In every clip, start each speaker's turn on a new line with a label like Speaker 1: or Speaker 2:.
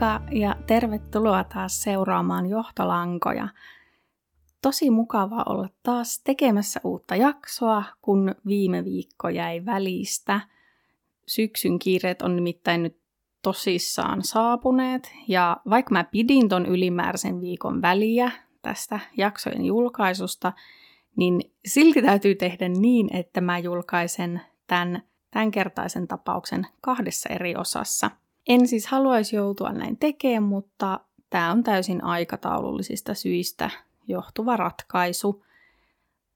Speaker 1: Moikka ja tervetuloa taas seuraamaan Johtolankoja. Tosi mukava olla taas tekemässä uutta jaksoa, kun viime viikko jäi välistä. Syksyn kiireet on nimittäin nyt tosissaan saapuneet, ja vaikka mä pidin ton ylimääräisen viikon väliä tästä jaksojen julkaisusta, niin silti täytyy tehdä niin, että mä julkaisen tämän tämänkertaisen tapauksen kahdessa eri osassa – en siis haluaisi joutua näin tekemään, mutta tämä on täysin aikataulullisista syistä johtuva ratkaisu.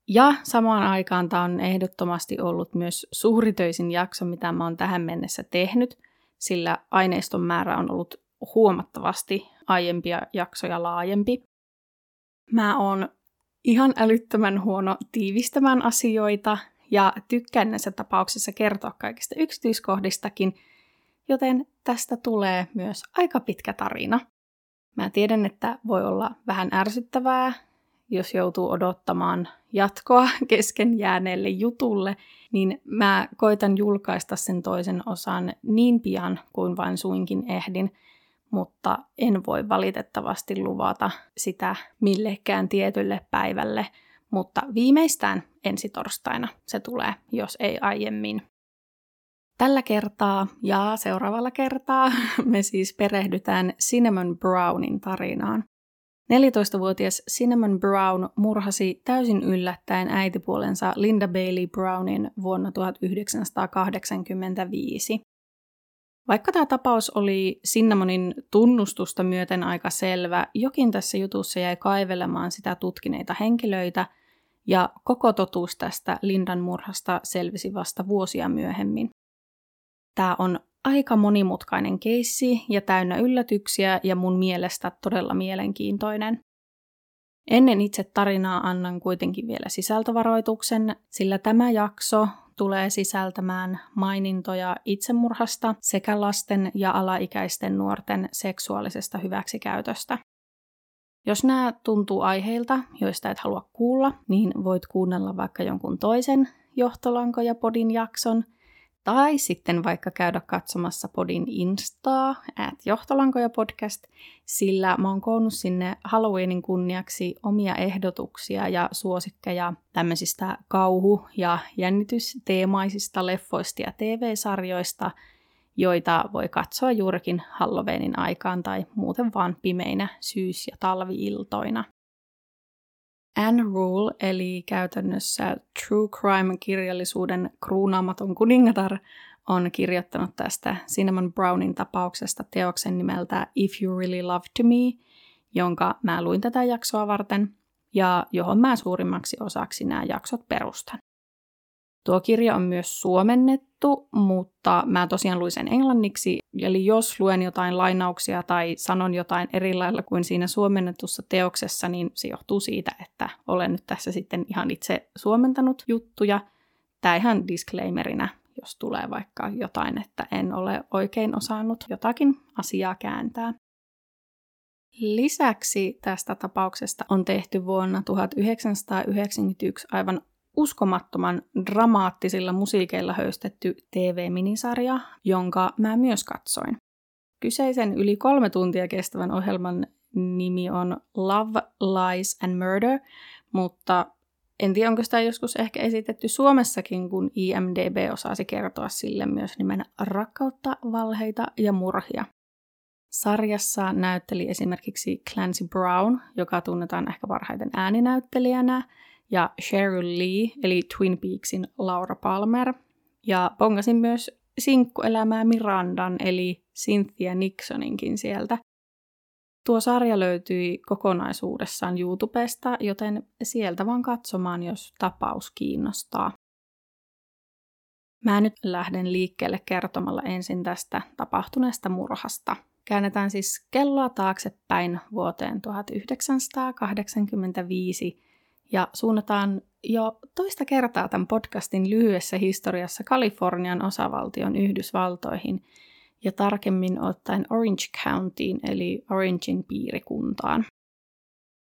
Speaker 1: Ja samaan aikaan tämä on ehdottomasti ollut myös suuritöisin jakso, mitä mä oon tähän mennessä tehnyt, sillä aineiston määrä on ollut huomattavasti aiempia jaksoja laajempi. Mä oon ihan älyttömän huono tiivistämään asioita ja tykkään näissä tapauksissa kertoa kaikista yksityiskohdistakin – joten tästä tulee myös aika pitkä tarina. Mä tiedän, että voi olla vähän ärsyttävää, jos joutuu odottamaan jatkoa kesken jääneelle jutulle, niin mä koitan julkaista sen toisen osan niin pian kuin vain suinkin ehdin, mutta en voi valitettavasti luvata sitä millekään tietylle päivälle, mutta viimeistään ensi torstaina se tulee, jos ei aiemmin. Tällä kertaa ja seuraavalla kertaa me siis perehdytään Cinnamon Brownin tarinaan. 14-vuotias Cinnamon Brown murhasi täysin yllättäen äitipuolensa Linda Bailey Brownin vuonna 1985. Vaikka tämä tapaus oli Cinnamonin tunnustusta myöten aika selvä, jokin tässä jutussa jäi kaivelemaan sitä tutkineita henkilöitä, ja koko totuus tästä Lindan murhasta selvisi vasta vuosia myöhemmin. Tämä on aika monimutkainen keissi ja täynnä yllätyksiä ja mun mielestä todella mielenkiintoinen. Ennen itse tarinaa annan kuitenkin vielä sisältövaroituksen, sillä tämä jakso tulee sisältämään mainintoja itsemurhasta sekä lasten ja alaikäisten nuorten seksuaalisesta hyväksikäytöstä. Jos nämä tuntuu aiheilta, joista et halua kuulla, niin voit kuunnella vaikka jonkun toisen johtolankoja podin jakson – tai sitten vaikka käydä katsomassa podin Instaa, at Johtolankoja podcast, sillä mä oon koonnut sinne Halloweenin kunniaksi omia ehdotuksia ja suosikkeja tämmöisistä kauhu- ja jännitysteemaisista leffoista ja TV-sarjoista, joita voi katsoa juurikin Halloweenin aikaan tai muuten vaan pimeinä syys- ja talviiltoina. Anne Rule, eli käytännössä True Crime-kirjallisuuden kruunaamaton kuningatar, on kirjoittanut tästä Cinnamon Brownin tapauksesta teoksen nimeltä If You Really Love to Me, jonka mä luin tätä jaksoa varten ja johon mä suurimmaksi osaksi nämä jaksot perustan. Tuo kirja on myös suomennettu, mutta mä tosiaan luin sen englanniksi, eli jos luen jotain lainauksia tai sanon jotain eri lailla kuin siinä suomennetussa teoksessa, niin se johtuu siitä, että olen nyt tässä sitten ihan itse suomentanut juttuja. Tämä ihan disclaimerina, jos tulee vaikka jotain, että en ole oikein osannut jotakin asiaa kääntää. Lisäksi tästä tapauksesta on tehty vuonna 1991 aivan uskomattoman dramaattisilla musiikeilla höystetty TV-minisarja, jonka mä myös katsoin. Kyseisen yli kolme tuntia kestävän ohjelman nimi on Love, Lies and Murder, mutta en tiedä, onko sitä joskus ehkä esitetty Suomessakin, kun IMDB osasi kertoa sille myös nimen rakkautta, valheita ja murhia. Sarjassa näytteli esimerkiksi Clancy Brown, joka tunnetaan ehkä parhaiten ääninäyttelijänä, ja Cheryl Lee, eli Twin Peaksin Laura Palmer. Ja pongasin myös sinkkuelämää Mirandan, eli Cynthia Nixoninkin sieltä. Tuo sarja löytyi kokonaisuudessaan YouTubesta, joten sieltä vaan katsomaan, jos tapaus kiinnostaa. Mä nyt lähden liikkeelle kertomalla ensin tästä tapahtuneesta murhasta. Käännetään siis kelloa taaksepäin vuoteen 1985 ja suunnataan jo toista kertaa tämän podcastin lyhyessä historiassa Kalifornian osavaltion Yhdysvaltoihin ja tarkemmin ottaen Orange Countyin eli Orangein piirikuntaan.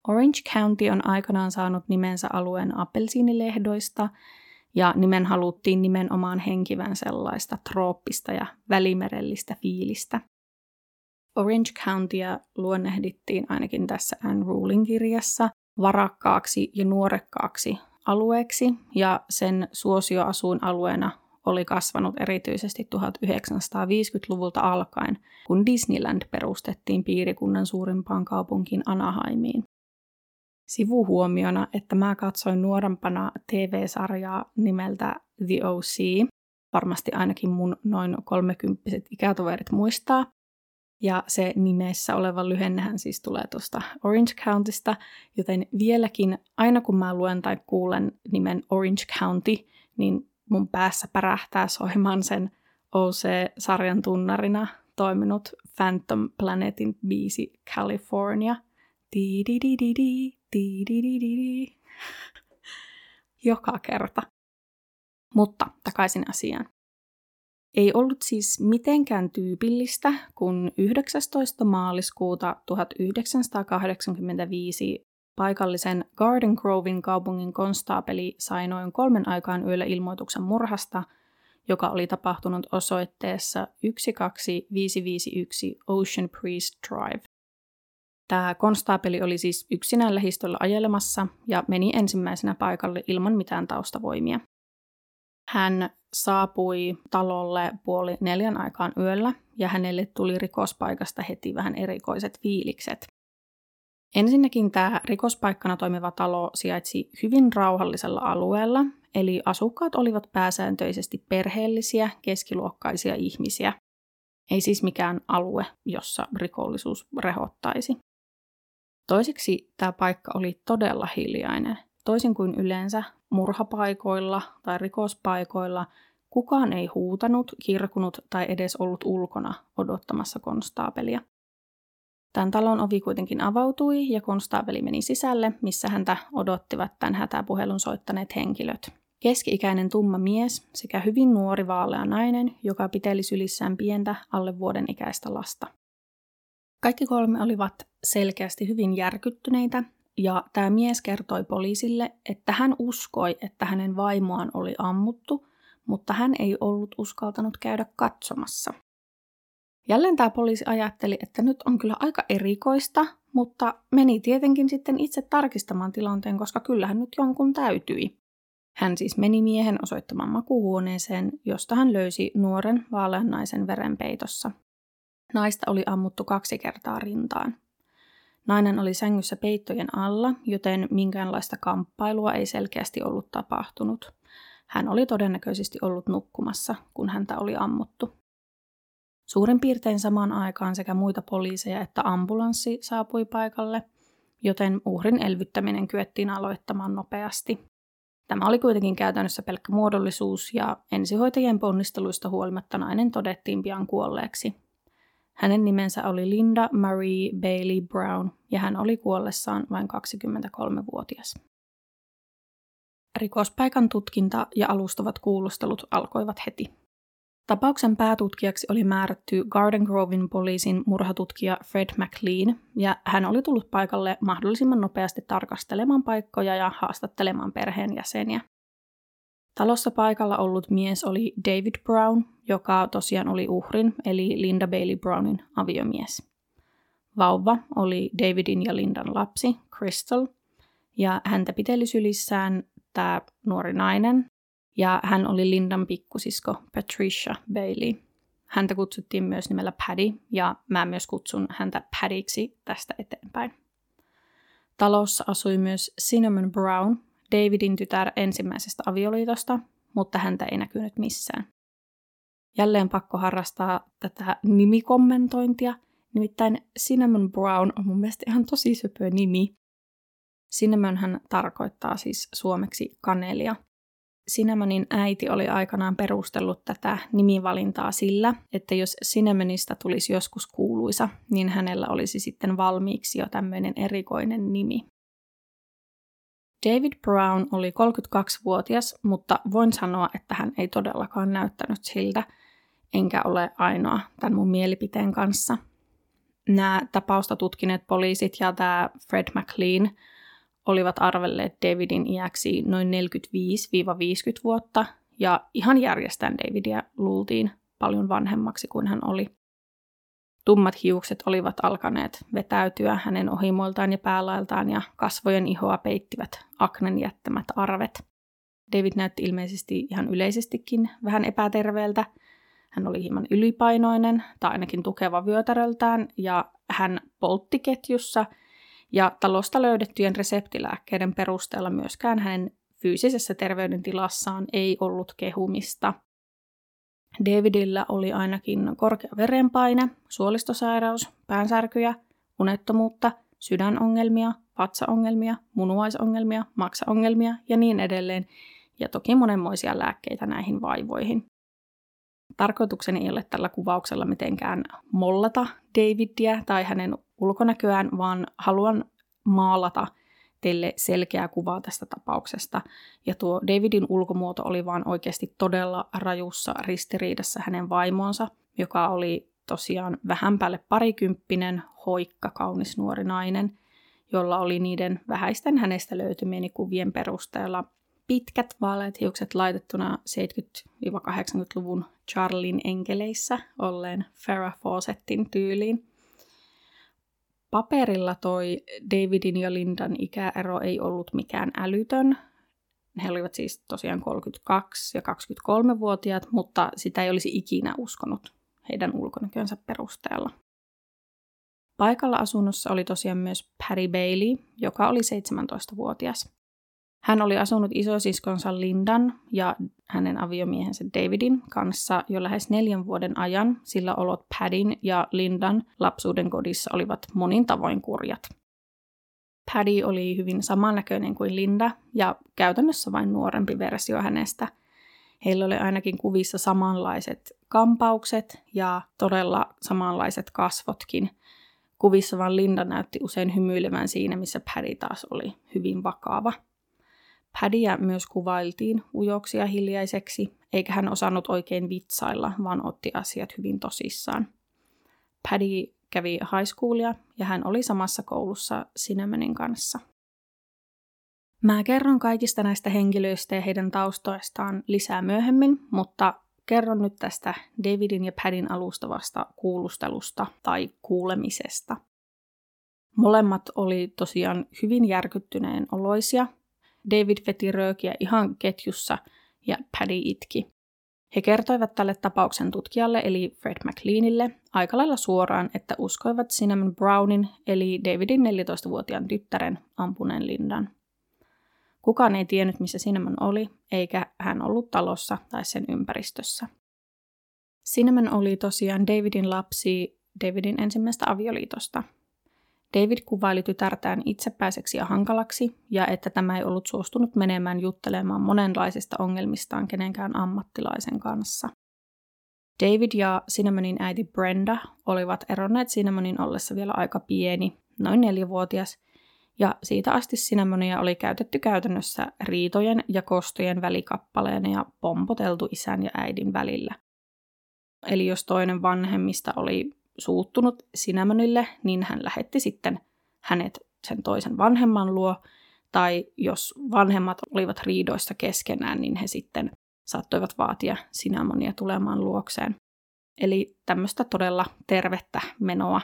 Speaker 1: Orange County on aikanaan saanut nimensä alueen appelsiinilehdoista ja nimen haluttiin nimenomaan henkivän sellaista trooppista ja välimerellistä fiilistä. Orange Countyä luonnehdittiin ainakin tässä Anne Rulin kirjassa varakkaaksi ja nuorekkaaksi alueeksi, ja sen suosioasuinalueena oli kasvanut erityisesti 1950-luvulta alkaen, kun Disneyland perustettiin piirikunnan suurimpaan kaupunkiin Anaheimiin. Sivuhuomiona, että mä katsoin nuorempana TV-sarjaa nimeltä The OC, varmasti ainakin mun noin kolmekymppiset ikätoverit muistaa, ja se nimessä oleva lyhennehän siis tulee tuosta Orange Countysta, joten vieläkin aina kun mä luen tai kuulen nimen Orange County, niin mun päässä pärähtää soimaan sen OC-sarjan tunnarina toiminut Phantom Planetin biisi California. Joka kerta. Mutta takaisin asiaan. Ei ollut siis mitenkään tyypillistä, kun 19. maaliskuuta 1985 paikallisen Garden Grovein kaupungin konstaapeli sai noin kolmen aikaan yöllä ilmoituksen murhasta, joka oli tapahtunut osoitteessa 12551 Ocean Priest Drive. Tämä konstaapeli oli siis yksinään lähistöllä ajelemassa ja meni ensimmäisenä paikalle ilman mitään taustavoimia. Hän saapui talolle puoli neljän aikaan yöllä ja hänelle tuli rikospaikasta heti vähän erikoiset fiilikset. Ensinnäkin tämä rikospaikkana toimiva talo sijaitsi hyvin rauhallisella alueella, eli asukkaat olivat pääsääntöisesti perheellisiä, keskiluokkaisia ihmisiä. Ei siis mikään alue, jossa rikollisuus rehottaisi. Toiseksi tämä paikka oli todella hiljainen. Toisin kuin yleensä murhapaikoilla tai rikospaikoilla, kukaan ei huutanut, kirkunut tai edes ollut ulkona odottamassa konstaapelia. Tämän talon ovi kuitenkin avautui ja konstaapeli meni sisälle, missä häntä odottivat tämän hätäpuhelun soittaneet henkilöt. Keski-ikäinen tumma mies sekä hyvin nuori vaalea nainen, joka piteli sylissään pientä alle vuoden ikäistä lasta. Kaikki kolme olivat selkeästi hyvin järkyttyneitä ja tämä mies kertoi poliisille, että hän uskoi, että hänen vaimoaan oli ammuttu, mutta hän ei ollut uskaltanut käydä katsomassa. Jälleen tämä poliisi ajatteli, että nyt on kyllä aika erikoista, mutta meni tietenkin sitten itse tarkistamaan tilanteen, koska kyllähän nyt jonkun täytyi. Hän siis meni miehen osoittamaan makuuhuoneeseen, josta hän löysi nuoren vaalean naisen verenpeitossa. Naista oli ammuttu kaksi kertaa rintaan. Nainen oli sängyssä peittojen alla, joten minkäänlaista kamppailua ei selkeästi ollut tapahtunut. Hän oli todennäköisesti ollut nukkumassa, kun häntä oli ammuttu. Suurin piirtein samaan aikaan sekä muita poliiseja että ambulanssi saapui paikalle, joten uhrin elvyttäminen kyettiin aloittamaan nopeasti. Tämä oli kuitenkin käytännössä pelkkä muodollisuus ja ensihoitajien ponnisteluista huolimatta nainen todettiin pian kuolleeksi. Hänen nimensä oli Linda Marie Bailey Brown ja hän oli kuollessaan vain 23-vuotias. Rikospaikan tutkinta ja alustavat kuulustelut alkoivat heti. Tapauksen päätutkijaksi oli määrätty Garden Grovein poliisin murhatutkija Fred McLean, ja hän oli tullut paikalle mahdollisimman nopeasti tarkastelemaan paikkoja ja haastattelemaan perheenjäseniä. Talossa paikalla ollut mies oli David Brown, joka tosiaan oli uhrin, eli Linda Bailey Brownin aviomies. Vauva oli Davidin ja Lindan lapsi, Crystal, ja häntä piteli sylissään tämä nuori nainen, ja hän oli Lindan pikkusisko Patricia Bailey. Häntä kutsuttiin myös nimellä Paddy, ja mä myös kutsun häntä Paddyksi tästä eteenpäin. Talossa asui myös Cinnamon Brown, Davidin tytär ensimmäisestä avioliitosta, mutta häntä ei näkynyt missään. Jälleen pakko harrastaa tätä nimikommentointia, nimittäin Cinnamon Brown on mun mielestä ihan tosi söpö nimi. Cinnamonhan tarkoittaa siis suomeksi kanelia, Cinnamonin äiti oli aikanaan perustellut tätä nimivalintaa sillä, että jos Cinnamonista tulisi joskus kuuluisa, niin hänellä olisi sitten valmiiksi jo tämmöinen erikoinen nimi. David Brown oli 32-vuotias, mutta voin sanoa, että hän ei todellakaan näyttänyt siltä, enkä ole ainoa tämän mun mielipiteen kanssa. Nämä tapausta tutkineet poliisit ja tämä Fred McLean – olivat arvelleet Davidin iäksi noin 45-50 vuotta, ja ihan järjestään Davidia luultiin paljon vanhemmaksi kuin hän oli. Tummat hiukset olivat alkaneet vetäytyä hänen ohimoiltaan ja päälailtaan ja kasvojen ihoa peittivät aknen jättämät arvet. David näytti ilmeisesti ihan yleisestikin vähän epäterveeltä. Hän oli hieman ylipainoinen tai ainakin tukeva vyötäröltään ja hän poltti ketjussa ja talosta löydettyjen reseptilääkkeiden perusteella myöskään hänen fyysisessä terveydentilassaan ei ollut kehumista. Davidilla oli ainakin korkea verenpaine, suolistosairaus, päänsärkyjä, unettomuutta, sydänongelmia, vatsaongelmia, munuaisongelmia, maksaongelmia ja niin edelleen, ja toki monenmoisia lääkkeitä näihin vaivoihin. Tarkoitukseni ei ole tällä kuvauksella mitenkään mollata Davidia tai hänen ulkonäköään, vaan haluan maalata teille selkeää kuvaa tästä tapauksesta. Ja tuo Davidin ulkomuoto oli vaan oikeasti todella rajussa ristiriidassa hänen vaimonsa, joka oli tosiaan vähän päälle parikymppinen, hoikka, kaunis nuori nainen, jolla oli niiden vähäisten hänestä löytymieni kuvien perusteella pitkät vaaleat hiukset laitettuna 70-80-luvun Charlin enkeleissä olleen Farrah Fawcettin tyyliin. Paperilla toi Davidin ja Lindan ikäero ei ollut mikään älytön. He olivat siis tosiaan 32 ja 23-vuotiaat, mutta sitä ei olisi ikinä uskonut heidän ulkonäkönsä perusteella. Paikalla asunnossa oli tosiaan myös Patty Bailey, joka oli 17-vuotias. Hän oli asunut isosiskonsa Lindan ja hänen aviomiehensä Davidin kanssa jo lähes neljän vuoden ajan, sillä olot Padin ja Lindan lapsuuden kodissa olivat monin tavoin kurjat. Paddy oli hyvin samannäköinen kuin Linda ja käytännössä vain nuorempi versio hänestä. Heillä oli ainakin kuvissa samanlaiset kampaukset ja todella samanlaiset kasvotkin. Kuvissa vain Linda näytti usein hymyilevän siinä, missä Paddy taas oli hyvin vakava – Paddyä myös kuvailtiin ujoksi ja hiljaiseksi, eikä hän osannut oikein vitsailla, vaan otti asiat hyvin tosissaan. Paddy kävi high schoolia ja hän oli samassa koulussa Cinnamonin kanssa. Mä kerron kaikista näistä henkilöistä ja heidän taustoistaan lisää myöhemmin, mutta kerron nyt tästä Davidin ja Padin alustavasta kuulustelusta tai kuulemisesta. Molemmat oli tosiaan hyvin järkyttyneen oloisia David veti röökiä ihan ketjussa ja Paddy itki. He kertoivat tälle tapauksen tutkijalle eli Fred McLeanille aika lailla suoraan, että uskoivat Cinnamon Brownin eli Davidin 14-vuotiaan tyttären ampuneen Lindan. Kukaan ei tiennyt, missä Cinnamon oli, eikä hän ollut talossa tai sen ympäristössä. Cinnamon oli tosiaan Davidin lapsi Davidin ensimmäistä avioliitosta – David kuvaili tytärtään itsepäiseksi ja hankalaksi, ja että tämä ei ollut suostunut menemään juttelemaan monenlaisista ongelmistaan kenenkään ammattilaisen kanssa. David ja Cinnamonin äiti Brenda olivat eronneet Cinnamonin ollessa vielä aika pieni, noin neljävuotias, ja siitä asti Cinnamonia oli käytetty käytännössä riitojen ja kostojen välikappaleena ja pompoteltu isän ja äidin välillä. Eli jos toinen vanhemmista oli suuttunut Cinnamonille, niin hän lähetti sitten hänet sen toisen vanhemman luo, tai jos vanhemmat olivat riidoissa keskenään, niin he sitten saattoivat vaatia Cinnamonia tulemaan luokseen. Eli tämmöistä todella tervettä menoa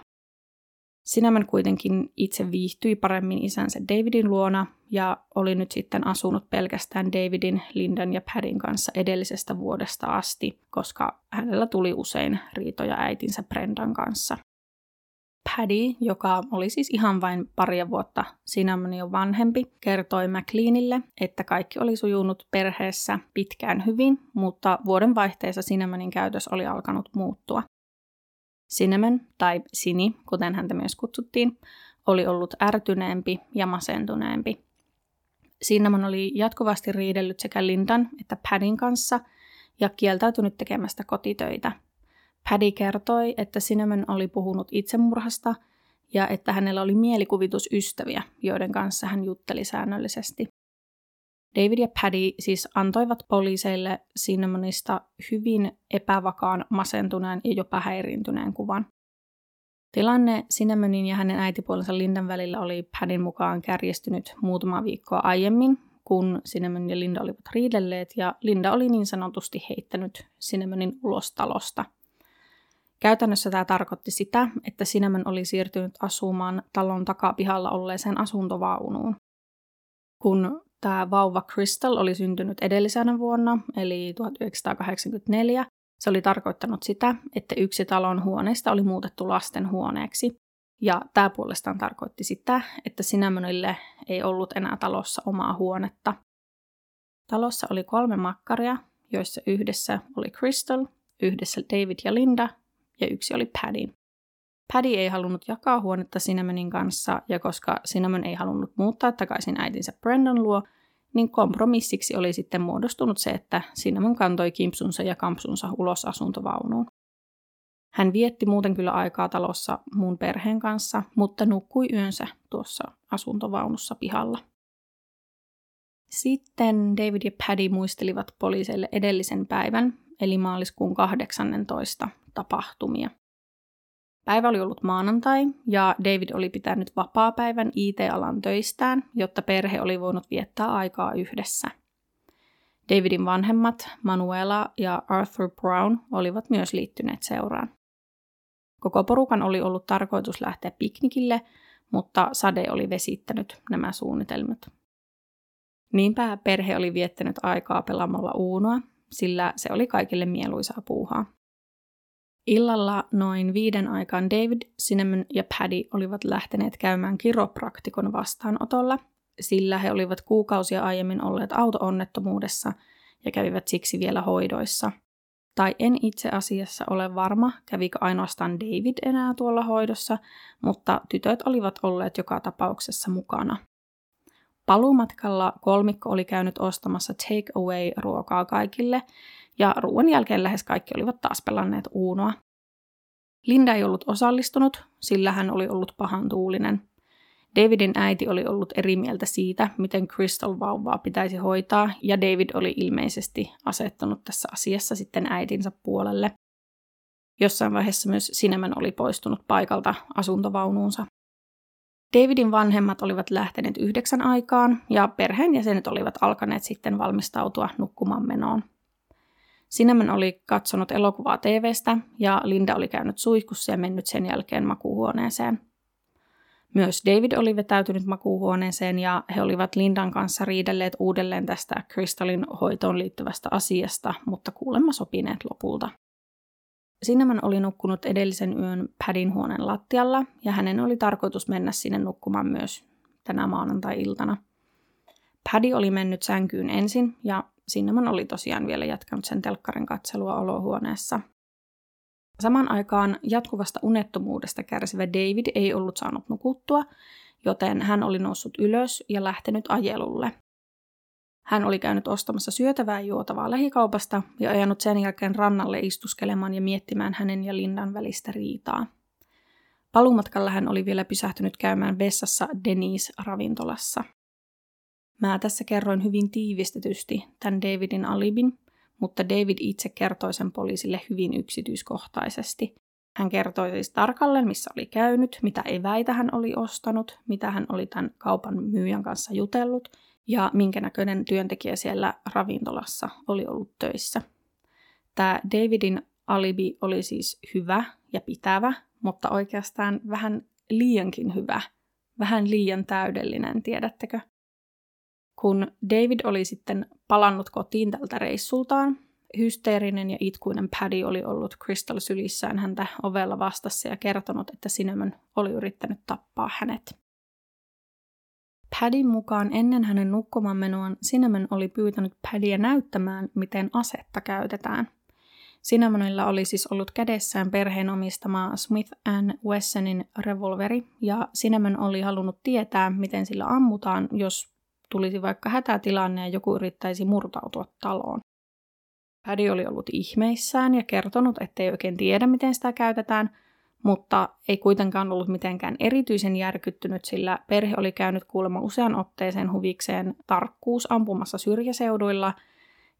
Speaker 1: Cinnamon kuitenkin itse viihtyi paremmin isänsä Davidin luona ja oli nyt sitten asunut pelkästään Davidin, Lindan ja Padin kanssa edellisestä vuodesta asti, koska hänellä tuli usein riitoja äitinsä Brendan kanssa. Paddy, joka oli siis ihan vain paria vuotta Cinnamonia vanhempi, kertoi McLeanille, että kaikki oli sujunut perheessä pitkään hyvin, mutta vuoden vaihteessa Cinnamonin käytös oli alkanut muuttua. Cinnamon, tai Sini, kuten häntä myös kutsuttiin, oli ollut ärtyneempi ja masentuneempi. Cinnamon oli jatkuvasti riidellyt sekä Lindan että Padin kanssa ja kieltäytynyt tekemästä kotitöitä. Paddy kertoi, että Cinnamon oli puhunut itsemurhasta ja että hänellä oli mielikuvitusystäviä, joiden kanssa hän jutteli säännöllisesti. David ja Paddy siis antoivat poliiseille Cinnamonista hyvin epävakaan, masentuneen ja jopa häiriintyneen kuvan. Tilanne Cinnamonin ja hänen äitipuolensa Lindan välillä oli Paddyn mukaan kärjestynyt muutama viikkoa aiemmin, kun Cinnamon ja Linda olivat riidelleet ja Linda oli niin sanotusti heittänyt Cinnamonin ulos talosta. Käytännössä tämä tarkoitti sitä, että Cinnamon oli siirtynyt asumaan talon takapihalla olleeseen asuntovaunuun. Kun tämä vauva Crystal oli syntynyt edellisenä vuonna, eli 1984, se oli tarkoittanut sitä, että yksi talon huoneista oli muutettu lasten huoneeksi. Ja tämä puolestaan tarkoitti sitä, että Cinnamonille ei ollut enää talossa omaa huonetta. Talossa oli kolme makkaria, joissa yhdessä oli Crystal, yhdessä David ja Linda ja yksi oli Paddy. Paddy ei halunnut jakaa huonetta Cinnamonin kanssa, ja koska Cinnamon ei halunnut muuttaa takaisin äitinsä Brandon luo, niin kompromissiksi oli sitten muodostunut se, että Cinnamon kantoi kimpsunsa ja kampsunsa ulos asuntovaunuun. Hän vietti muuten kyllä aikaa talossa muun perheen kanssa, mutta nukkui yönsä tuossa asuntovaunussa pihalla. Sitten David ja Paddy muistelivat poliiseille edellisen päivän, eli maaliskuun 18 tapahtumia. Päivä oli ollut maanantai ja David oli pitänyt vapaa-päivän IT-alan töistään, jotta perhe oli voinut viettää aikaa yhdessä. Davidin vanhemmat, Manuela ja Arthur Brown, olivat myös liittyneet seuraan. Koko porukan oli ollut tarkoitus lähteä piknikille, mutta sade oli vesittänyt nämä suunnitelmat. Niinpä perhe oli viettänyt aikaa pelaamalla uunoa, sillä se oli kaikille mieluisaa puuhaa. Illalla noin viiden aikaan David, Cinnamon ja Paddy olivat lähteneet käymään kiropraktikon vastaanotolla, sillä he olivat kuukausia aiemmin olleet auto-onnettomuudessa ja kävivät siksi vielä hoidoissa. Tai en itse asiassa ole varma, kävikö ainoastaan David enää tuolla hoidossa, mutta tytöt olivat olleet joka tapauksessa mukana. Paluumatkalla kolmikko oli käynyt ostamassa take away ruokaa kaikille, ja ruoan jälkeen lähes kaikki olivat taas pelanneet uunoa. Linda ei ollut osallistunut, sillä hän oli ollut pahan tuulinen. Davidin äiti oli ollut eri mieltä siitä, miten Crystal vauvaa pitäisi hoitaa, ja David oli ilmeisesti asettanut tässä asiassa sitten äitinsä puolelle. Jossain vaiheessa myös Sineman oli poistunut paikalta asuntovaunuunsa. Davidin vanhemmat olivat lähteneet yhdeksän aikaan ja perheenjäsenet olivat alkaneet sitten valmistautua nukkumaan menoon. Cinnamon oli katsonut elokuvaa TVstä ja Linda oli käynyt suihkussa ja mennyt sen jälkeen makuuhuoneeseen. Myös David oli vetäytynyt makuuhuoneeseen ja he olivat Lindan kanssa riidelleet uudelleen tästä Crystalin hoitoon liittyvästä asiasta, mutta kuulemma sopineet lopulta. Cinnamon oli nukkunut edellisen yön Padin huoneen lattialla ja hänen oli tarkoitus mennä sinne nukkumaan myös tänä maanantai-iltana. Paddy oli mennyt sänkyyn ensin ja Cinnamon oli tosiaan vielä jatkanut sen telkkarin katselua olohuoneessa. Saman aikaan jatkuvasta unettomuudesta kärsivä David ei ollut saanut nukuttua, joten hän oli noussut ylös ja lähtenyt ajelulle. Hän oli käynyt ostamassa syötävää juotavaa lähikaupasta ja ajanut sen jälkeen rannalle istuskelemaan ja miettimään hänen ja Lindan välistä riitaa. Palumatkalla hän oli vielä pysähtynyt käymään vessassa Denise-ravintolassa. Mä tässä kerroin hyvin tiivistetysti tämän Davidin alibin, mutta David itse kertoi sen poliisille hyvin yksityiskohtaisesti. Hän kertoi siis tarkalleen, missä oli käynyt, mitä eväitä hän oli ostanut, mitä hän oli tämän kaupan myyjän kanssa jutellut ja minkä näköinen työntekijä siellä ravintolassa oli ollut töissä. Tämä Davidin alibi oli siis hyvä ja pitävä, mutta oikeastaan vähän liiankin hyvä, vähän liian täydellinen, tiedättekö? Kun David oli sitten palannut kotiin tältä reissultaan, hysteerinen ja itkuinen Paddy oli ollut Crystal sylissään häntä ovella vastassa ja kertonut, että Cinnamon oli yrittänyt tappaa hänet. Paddyn mukaan ennen hänen nukkumaan menoaan Cinnamon oli pyytänyt Paddyä näyttämään, miten asetta käytetään. Cinnamonilla oli siis ollut kädessään perheen omistama Smith Wessonin revolveri, ja Cinnamon oli halunnut tietää, miten sillä ammutaan, jos tulisi vaikka hätätilanne ja joku yrittäisi murtautua taloon. Paddy oli ollut ihmeissään ja kertonut, ettei oikein tiedä, miten sitä käytetään, mutta ei kuitenkaan ollut mitenkään erityisen järkyttynyt, sillä perhe oli käynyt kuulemma usean otteeseen huvikseen tarkkuus ampumassa syrjäseuduilla,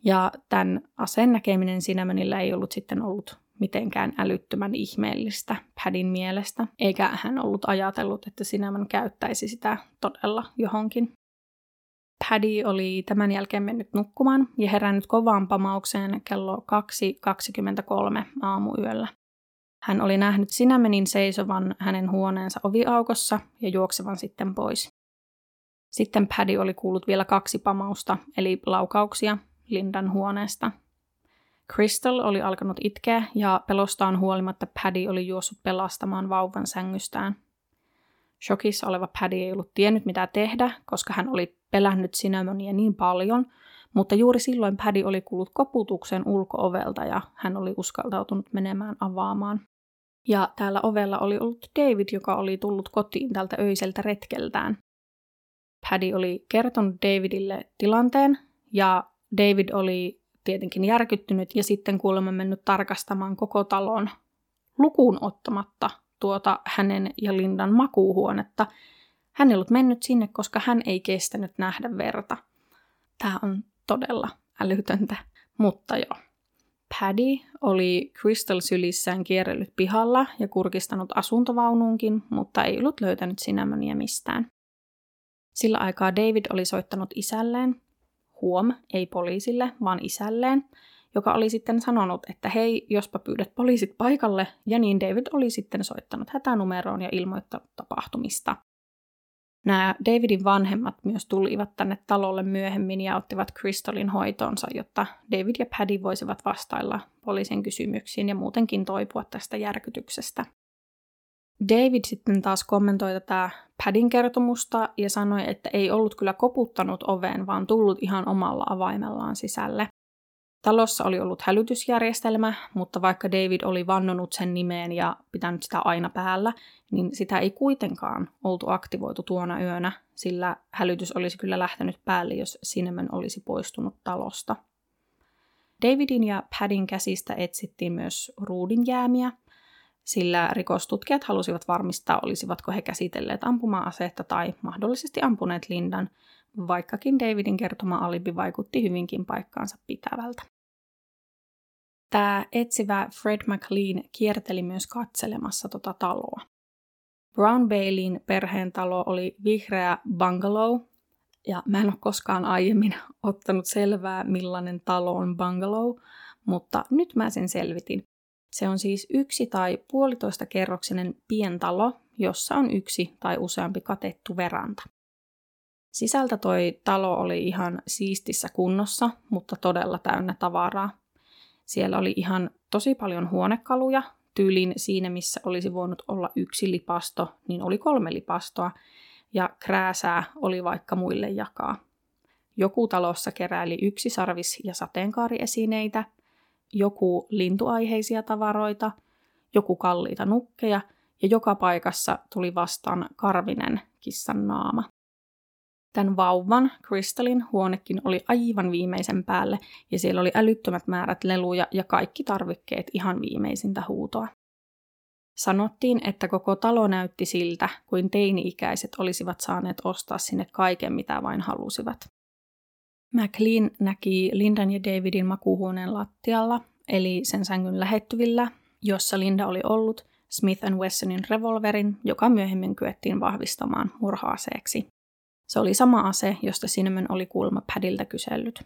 Speaker 1: ja tämän aseen näkeminen Cinnamonilla ei ollut sitten ollut mitenkään älyttömän ihmeellistä Padin mielestä, eikä hän ollut ajatellut, että Cinnamon käyttäisi sitä todella johonkin. Paddy oli tämän jälkeen mennyt nukkumaan ja herännyt kovaan pamaukseen kello 2.23 aamuyöllä. Hän oli nähnyt Sinamenin seisovan hänen huoneensa oviaukossa ja juoksevan sitten pois. Sitten Paddy oli kuullut vielä kaksi pamausta, eli laukauksia, Lindan huoneesta. Crystal oli alkanut itkeä ja pelostaan huolimatta Paddy oli juossut pelastamaan vauvan sängystään. Shokissa oleva Paddy ei ollut tiennyt mitä tehdä, koska hän oli pelännyt Cinnamonia niin paljon, mutta juuri silloin Paddy oli kuullut koputuksen ulkoovelta ja hän oli uskaltautunut menemään avaamaan. Ja täällä ovella oli ollut David, joka oli tullut kotiin tältä öiseltä retkeltään. Paddy oli kertonut Davidille tilanteen ja David oli tietenkin järkyttynyt ja sitten kuulemma mennyt tarkastamaan koko talon lukuun ottamatta tuota hänen ja Lindan makuuhuonetta. Hän ei ollut mennyt sinne, koska hän ei kestänyt nähdä verta. Tämä on todella älytöntä, mutta joo. Paddy oli Crystal sylissään kierrellyt pihalla ja kurkistanut asuntovaunuunkin, mutta ei ollut löytänyt Cinnamonia mistään. Sillä aikaa David oli soittanut isälleen, huom, ei poliisille, vaan isälleen, joka oli sitten sanonut, että hei, jospa pyydät poliisit paikalle, ja niin David oli sitten soittanut hätänumeroon ja ilmoittanut tapahtumista. Nämä Davidin vanhemmat myös tulivat tänne talolle myöhemmin ja ottivat Crystalin hoitoonsa, jotta David ja Paddy voisivat vastailla poliisin kysymyksiin ja muutenkin toipua tästä järkytyksestä. David sitten taas kommentoi tätä Padin kertomusta ja sanoi, että ei ollut kyllä koputtanut oveen, vaan tullut ihan omalla avaimellaan sisälle. Talossa oli ollut hälytysjärjestelmä, mutta vaikka David oli vannonut sen nimeen ja pitänyt sitä aina päällä, niin sitä ei kuitenkaan oltu aktivoitu tuona yönä, sillä hälytys olisi kyllä lähtenyt päälle, jos Cinnamon olisi poistunut talosta. Davidin ja Padin käsistä etsittiin myös ruudin jäämiä, sillä rikostutkijat halusivat varmistaa, olisivatko he käsitelleet ampuma-asetta tai mahdollisesti ampuneet Lindan, vaikkakin Davidin kertoma alibi vaikutti hyvinkin paikkaansa pitävältä. Tämä etsivä Fred McLean kierteli myös katselemassa tota taloa. Brown Baileyin perheen talo oli vihreä bungalow, ja mä en ole koskaan aiemmin ottanut selvää, millainen talo on bungalow, mutta nyt mä sen selvitin. Se on siis yksi tai puolitoista kerroksinen pientalo, jossa on yksi tai useampi katettu veranta. Sisältä toi talo oli ihan siistissä kunnossa, mutta todella täynnä tavaraa. Siellä oli ihan tosi paljon huonekaluja, tyylin siinä missä olisi voinut olla yksi lipasto, niin oli kolme lipastoa, ja krääsää oli vaikka muille jakaa. Joku talossa keräili yksi sarvis- ja sateenkaariesineitä, joku lintuaiheisia tavaroita, joku kalliita nukkeja, ja joka paikassa tuli vastaan karvinen kissan naama. Tämän vauvan, Crystalin, huonekin oli aivan viimeisen päälle ja siellä oli älyttömät määrät leluja ja kaikki tarvikkeet ihan viimeisintä huutoa. Sanottiin, että koko talo näytti siltä, kuin teini-ikäiset olisivat saaneet ostaa sinne kaiken, mitä vain halusivat. McLean näki Lindan ja Davidin makuuhuoneen lattialla, eli sen sängyn lähettyvillä, jossa Linda oli ollut, Smith Wessonin revolverin, joka myöhemmin kyettiin vahvistamaan murhaaseeksi. Se oli sama ase, josta Cinnamon oli kuulma Padilta kysellyt.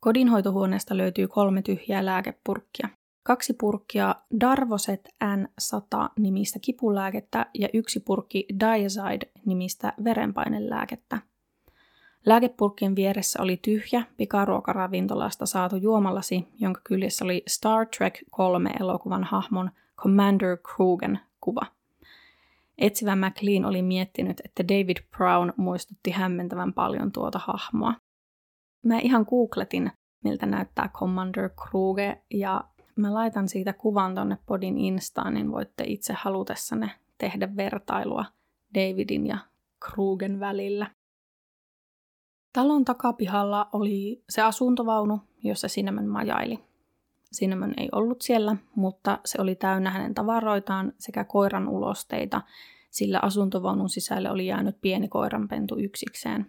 Speaker 1: Kodinhoitohuoneesta löytyy kolme tyhjää lääkepurkkia. Kaksi purkkia Darvoset N100 nimistä kipulääkettä ja yksi purkki Diazide-nimistä verenpainelääkettä. Lääkepurkkien vieressä oli tyhjä pikaruokaravintolasta saatu juomalasi, jonka kyljessä oli Star Trek 3 elokuvan hahmon Commander Krugen kuva – Etsivä McLean oli miettinyt, että David Brown muistutti hämmentävän paljon tuota hahmoa. Mä ihan googletin, miltä näyttää Commander Kruge, ja mä laitan siitä kuvan tonne podin instaan, niin voitte itse halutessanne tehdä vertailua Davidin ja Krugen välillä. Talon takapihalla oli se asuntovaunu, jossa Cinnamon majaili. Cinnamon ei ollut siellä, mutta se oli täynnä hänen tavaroitaan sekä koiran ulosteita, sillä asuntovaunun sisälle oli jäänyt pieni koiranpentu yksikseen.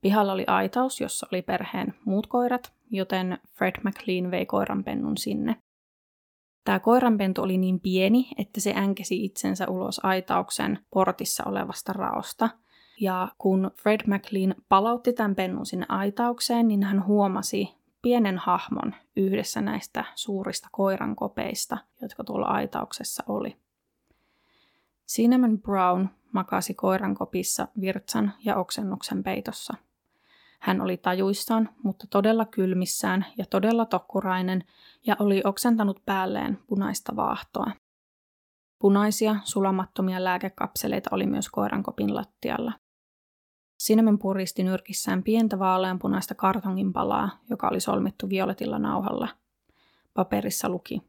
Speaker 1: Pihalla oli aitaus, jossa oli perheen muut koirat, joten Fred McLean vei koiranpennun sinne. Tämä koiranpentu oli niin pieni, että se änkesi itsensä ulos aitauksen portissa olevasta raosta. Ja kun Fred McLean palautti tämän pennun sinne aitaukseen, niin hän huomasi pienen hahmon yhdessä näistä suurista koiran kopeista, jotka tuolla aitauksessa oli. Cinnamon Brown makasi koiran kopissa virtsan ja oksennuksen peitossa. Hän oli tajuissaan, mutta todella kylmissään ja todella tokkurainen ja oli oksentanut päälleen punaista vaahtoa. Punaisia, sulamattomia lääkekapseleita oli myös koirankopin lattialla. Cinnamon puristi nyrkissään pientä vaaleanpunaista kartongin palaa, joka oli solmittu violetilla nauhalla. Paperissa luki.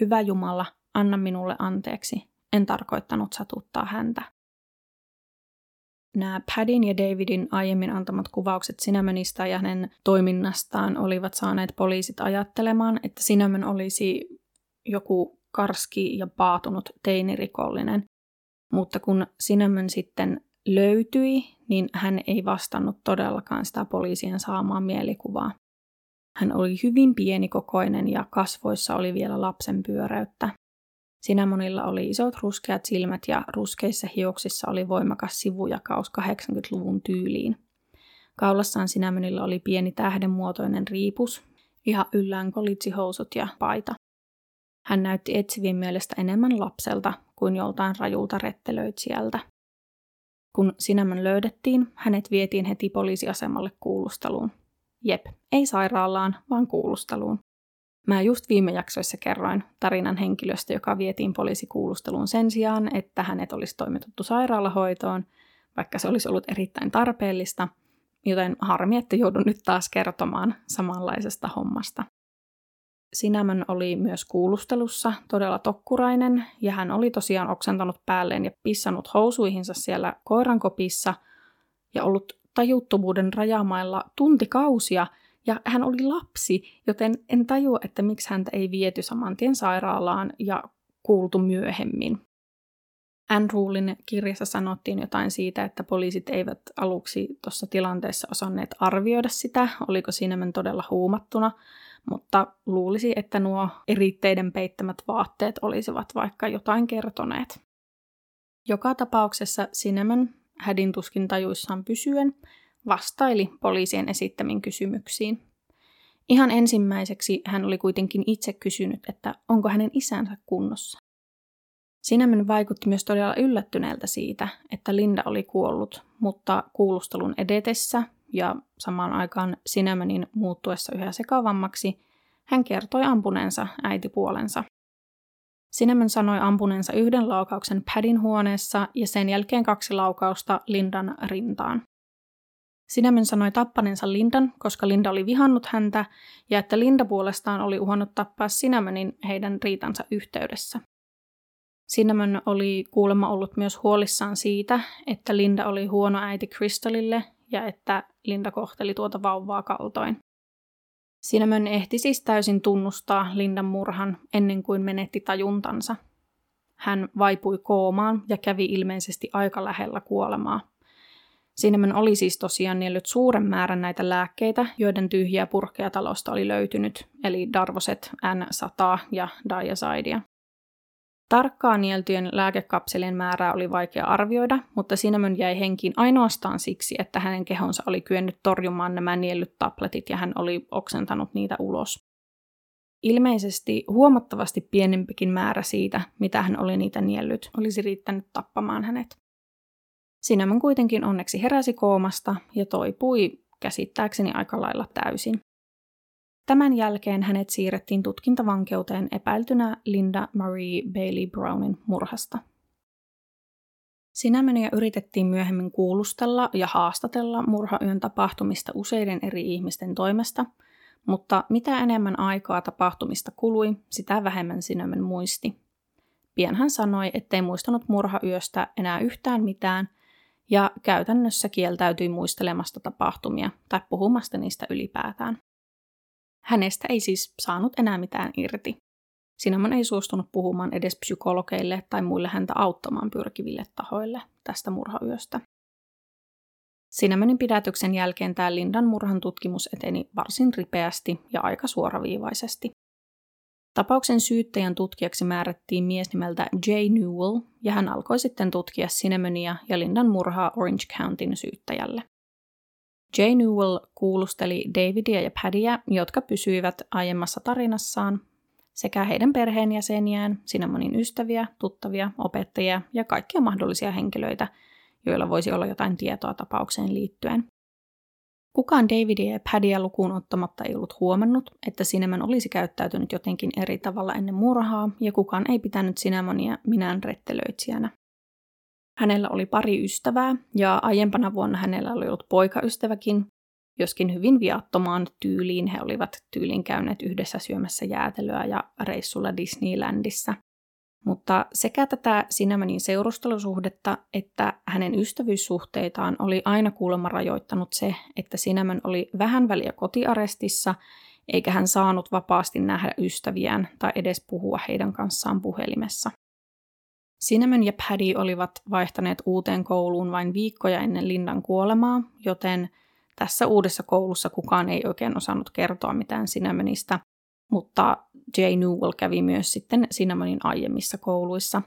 Speaker 1: Hyvä Jumala, anna minulle anteeksi. En tarkoittanut satuttaa häntä. Nämä Padin ja Davidin aiemmin antamat kuvaukset Cinnamonista ja hänen toiminnastaan olivat saaneet poliisit ajattelemaan, että Cinnamon olisi joku karski ja paatunut teinirikollinen. Mutta kun Cinnamon sitten löytyi, niin hän ei vastannut todellakaan sitä poliisien saamaa mielikuvaa. Hän oli hyvin pienikokoinen ja kasvoissa oli vielä lapsen pyöräyttä. Sinämonilla oli isot ruskeat silmät ja ruskeissa hiuksissa oli voimakas sivujakaus 80-luvun tyyliin. Kaulassaan Sinämonilla oli pieni tähdenmuotoinen riipus, ihan yllään kolitsihousut ja paita. Hän näytti etsivien mielestä enemmän lapselta kuin joltain rajulta rettelöitsijältä. Kun Sinämön löydettiin, hänet vietiin heti poliisiasemalle kuulusteluun. Jep, ei sairaalaan, vaan kuulusteluun. Mä just viime jaksoissa kerroin tarinan henkilöstä, joka vietiin poliisikuulusteluun sen sijaan, että hänet olisi toimitettu sairaalahoitoon, vaikka se olisi ollut erittäin tarpeellista, joten harmi, että joudun nyt taas kertomaan samanlaisesta hommasta. Sinämön oli myös kuulustelussa todella tokkurainen ja hän oli tosiaan oksentanut päälleen ja pissannut housuihinsa siellä koirankopissa ja ollut tajuttomuuden rajamailla tuntikausia ja hän oli lapsi, joten en tajua, että miksi häntä ei viety saman tien sairaalaan ja kuultu myöhemmin. Andrewlin kirjassa sanottiin jotain siitä, että poliisit eivät aluksi tuossa tilanteessa osanneet arvioida sitä, oliko Sinemen todella huumattuna, mutta luulisi, että nuo eritteiden peittämät vaatteet olisivat vaikka jotain kertoneet. Joka tapauksessa Cinnamon, hädin tuskin tajuissaan pysyen, vastaili poliisien esittämiin kysymyksiin. Ihan ensimmäiseksi hän oli kuitenkin itse kysynyt, että onko hänen isänsä kunnossa. Cinnamon vaikutti myös todella yllättyneeltä siitä, että Linda oli kuollut, mutta kuulustelun edetessä ja samaan aikaan Cinnamonin muuttuessa yhä sekavammaksi, hän kertoi ampuneensa äitipuolensa. Cinnamon sanoi ampuneensa yhden laukauksen Padin huoneessa ja sen jälkeen kaksi laukausta Lindan rintaan. Cinnamon sanoi tappaneensa Lindan, koska Linda oli vihannut häntä, ja että Linda puolestaan oli uhannut tappaa Cinnamonin heidän riitansa yhteydessä. Cinnamon oli kuulemma ollut myös huolissaan siitä, että Linda oli huono äiti Crystalille ja että Linda kohteli tuota vauvaa kaltoin. Cinnamon ehti siis täysin tunnustaa Lindan murhan ennen kuin menetti tajuntansa. Hän vaipui koomaan ja kävi ilmeisesti aika lähellä kuolemaa. Cinnamon oli siis tosiaan niellyt suuren määrän näitä lääkkeitä, joiden tyhjiä purkkeja talosta oli löytynyt, eli Darvoset, N100 ja Diazidia. Tarkkaa nieltyjen lääkekapselien määrää oli vaikea arvioida, mutta Cinnamon jäi henkiin ainoastaan siksi, että hänen kehonsa oli kyennyt torjumaan nämä niellyt tabletit ja hän oli oksentanut niitä ulos. Ilmeisesti huomattavasti pienempikin määrä siitä, mitä hän oli niitä niellyt, olisi riittänyt tappamaan hänet. Cinnamon kuitenkin onneksi heräsi koomasta ja toipui käsittääkseni aika lailla täysin. Tämän jälkeen hänet siirrettiin tutkintavankeuteen epäiltynä Linda Marie Bailey Brownin murhasta. Sinämöniä yritettiin myöhemmin kuulustella ja haastatella murhayön tapahtumista useiden eri ihmisten toimesta, mutta mitä enemmän aikaa tapahtumista kului, sitä vähemmän Sinämön muisti. Pian hän sanoi, ettei muistanut murhayöstä enää yhtään mitään ja käytännössä kieltäytyi muistelemasta tapahtumia tai puhumasta niistä ylipäätään. Hänestä ei siis saanut enää mitään irti. Cinnamon ei suostunut puhumaan edes psykologeille tai muille häntä auttamaan pyrkiville tahoille tästä murhayöstä. Cinnamonin pidätyksen jälkeen tämä Lindan murhan tutkimus eteni varsin ripeästi ja aika suoraviivaisesti. Tapauksen syyttäjän tutkijaksi määrättiin mies nimeltä Jay Newell, ja hän alkoi sitten tutkia Cinnamonia ja Lindan murhaa Orange Countyn syyttäjälle. Jay Newell kuulusteli Davidia ja Paddyä, jotka pysyivät aiemmassa tarinassaan, sekä heidän perheenjäseniään, Cinnamonin ystäviä, tuttavia, opettajia ja kaikkia mahdollisia henkilöitä, joilla voisi olla jotain tietoa tapaukseen liittyen. Kukaan Davidia ja Paddyä lukuun ottamatta ei ollut huomannut, että Cinnamon olisi käyttäytynyt jotenkin eri tavalla ennen murhaa, ja kukaan ei pitänyt Cinnamonia minään rettelöitsijänä. Hänellä oli pari ystävää, ja aiempana vuonna hänellä oli ollut poikaystäväkin, joskin hyvin viattomaan tyyliin he olivat tyylin käyneet yhdessä syömässä jäätelöä ja reissulla Disneylandissa. Mutta sekä tätä Cinnamonin seurustelusuhdetta että hänen ystävyyssuhteitaan oli aina kuulemma rajoittanut se, että Cinnamon oli vähän väliä kotiarestissa, eikä hän saanut vapaasti nähdä ystäviään tai edes puhua heidän kanssaan puhelimessa. Cinnamon ja Paddy olivat vaihtaneet uuteen kouluun vain viikkoja ennen Lindan kuolemaa, joten tässä uudessa koulussa kukaan ei oikein osannut kertoa mitään Cinnamonista, mutta Jay Newell kävi myös sitten Cinnamonin aiemmissa kouluissa.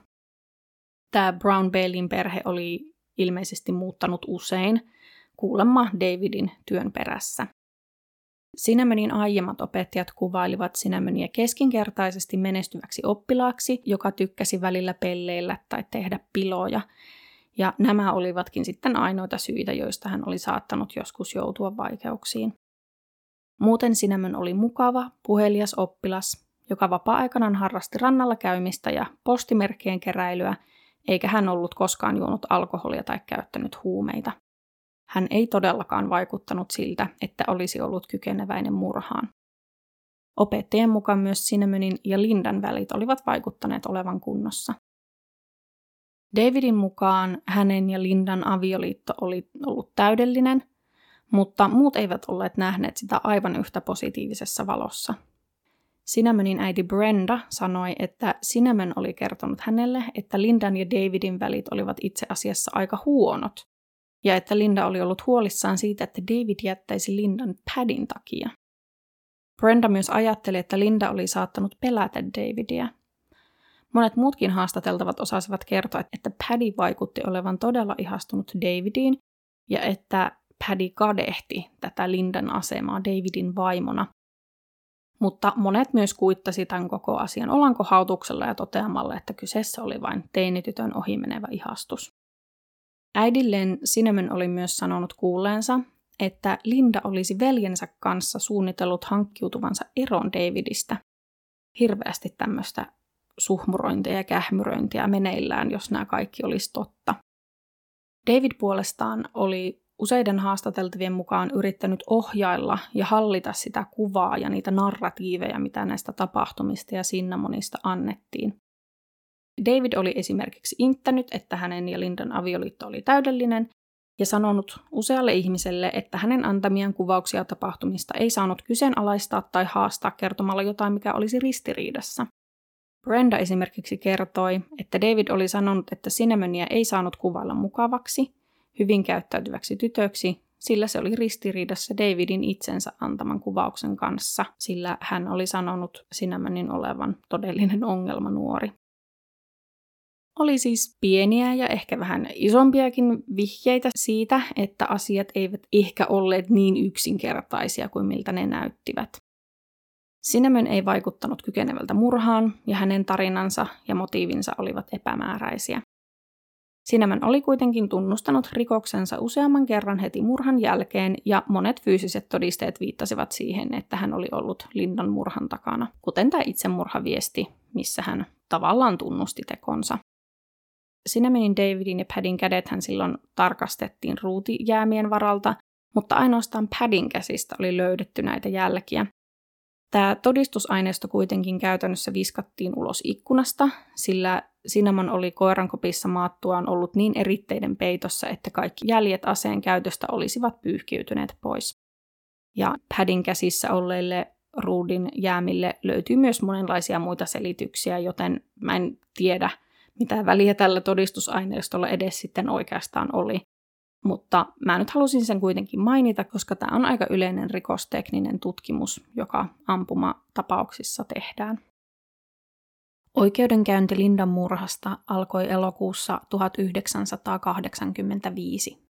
Speaker 1: Tämä Brown Bailin perhe oli ilmeisesti muuttanut usein, kuulemma Davidin työn perässä. Cinnamonin aiemmat opettajat kuvailivat Cinnamonia keskinkertaisesti menestyväksi oppilaaksi, joka tykkäsi välillä pelleillä tai tehdä piloja. Ja nämä olivatkin sitten ainoita syitä, joista hän oli saattanut joskus joutua vaikeuksiin. Muuten Cinnamon oli mukava, puhelias oppilas, joka vapaa-aikanaan harrasti rannalla käymistä ja postimerkkien keräilyä, eikä hän ollut koskaan juonut alkoholia tai käyttänyt huumeita. Hän ei todellakaan vaikuttanut siltä, että olisi ollut kykeneväinen murhaan. Opettajien mukaan myös Cinnamonin ja Lindan välit olivat vaikuttaneet olevan kunnossa. Davidin mukaan hänen ja Lindan avioliitto oli ollut täydellinen, mutta muut eivät olleet nähneet sitä aivan yhtä positiivisessa valossa. Cinnamonin äiti Brenda sanoi, että Cinnamon oli kertonut hänelle, että Lindan ja Davidin välit olivat itse asiassa aika huonot, ja että Linda oli ollut huolissaan siitä, että David jättäisi Lindan Padin takia. Brenda myös ajatteli, että Linda oli saattanut pelätä Davidia. Monet muutkin haastateltavat osasivat kertoa, että Paddy vaikutti olevan todella ihastunut Davidiin ja että Paddy kadehti tätä Lindan asemaa Davidin vaimona. Mutta monet myös kuittasi tämän koko asian olankohautuksella ja toteamalla, että kyseessä oli vain teinitytön ohimenevä ihastus. Äidilleen Cinnamon oli myös sanonut kuulleensa, että Linda olisi veljensä kanssa suunnitellut hankkiutuvansa eron Davidista. Hirveästi tämmöistä suhmurointia ja kähmyröintiä meneillään, jos nämä kaikki olisi totta. David puolestaan oli useiden haastateltavien mukaan yrittänyt ohjailla ja hallita sitä kuvaa ja niitä narratiiveja, mitä näistä tapahtumista ja Sinnamonista annettiin. David oli esimerkiksi inttänyt, että hänen ja Lindan avioliitto oli täydellinen, ja sanonut usealle ihmiselle, että hänen antamiaan kuvauksia tapahtumista ei saanut kyseenalaistaa tai haastaa kertomalla jotain, mikä olisi ristiriidassa. Brenda esimerkiksi kertoi, että David oli sanonut, että Cinnamonia ei saanut kuvailla mukavaksi, hyvin käyttäytyväksi tytöksi, sillä se oli ristiriidassa Davidin itsensä antaman kuvauksen kanssa, sillä hän oli sanonut Cinnamonin olevan todellinen ongelma nuori. Oli siis pieniä ja ehkä vähän isompiakin vihjeitä siitä, että asiat eivät ehkä olleet niin yksinkertaisia kuin miltä ne näyttivät. Cinnamon ei vaikuttanut kykenevältä murhaan ja hänen tarinansa ja motiivinsa olivat epämääräisiä. Cinnamon oli kuitenkin tunnustanut rikoksensa useamman kerran heti murhan jälkeen ja monet fyysiset todisteet viittasivat siihen, että hän oli ollut Lindan murhan takana, kuten tämä itsemurhaviesti, missä hän tavallaan tunnusti tekonsa. Cinnamonin, Davidin ja Padin kädethän silloin tarkastettiin ruutijäämien varalta, mutta ainoastaan Padin käsistä oli löydetty näitä jälkiä, Tämä todistusaineisto kuitenkin käytännössä viskattiin ulos ikkunasta, sillä Cinnamon oli koirankopissa maattuaan ollut niin eritteiden peitossa, että kaikki jäljet aseen käytöstä olisivat pyyhkiytyneet pois. Ja Padin käsissä olleille ruudin jäämille löytyy myös monenlaisia muita selityksiä, joten mä en tiedä, mitä väliä tällä todistusaineistolla edes sitten oikeastaan oli. Mutta mä nyt halusin sen kuitenkin mainita, koska tämä on aika yleinen rikostekninen tutkimus, joka ampumatapauksissa tehdään. Oikeudenkäynti Lindan murhasta alkoi elokuussa 1985.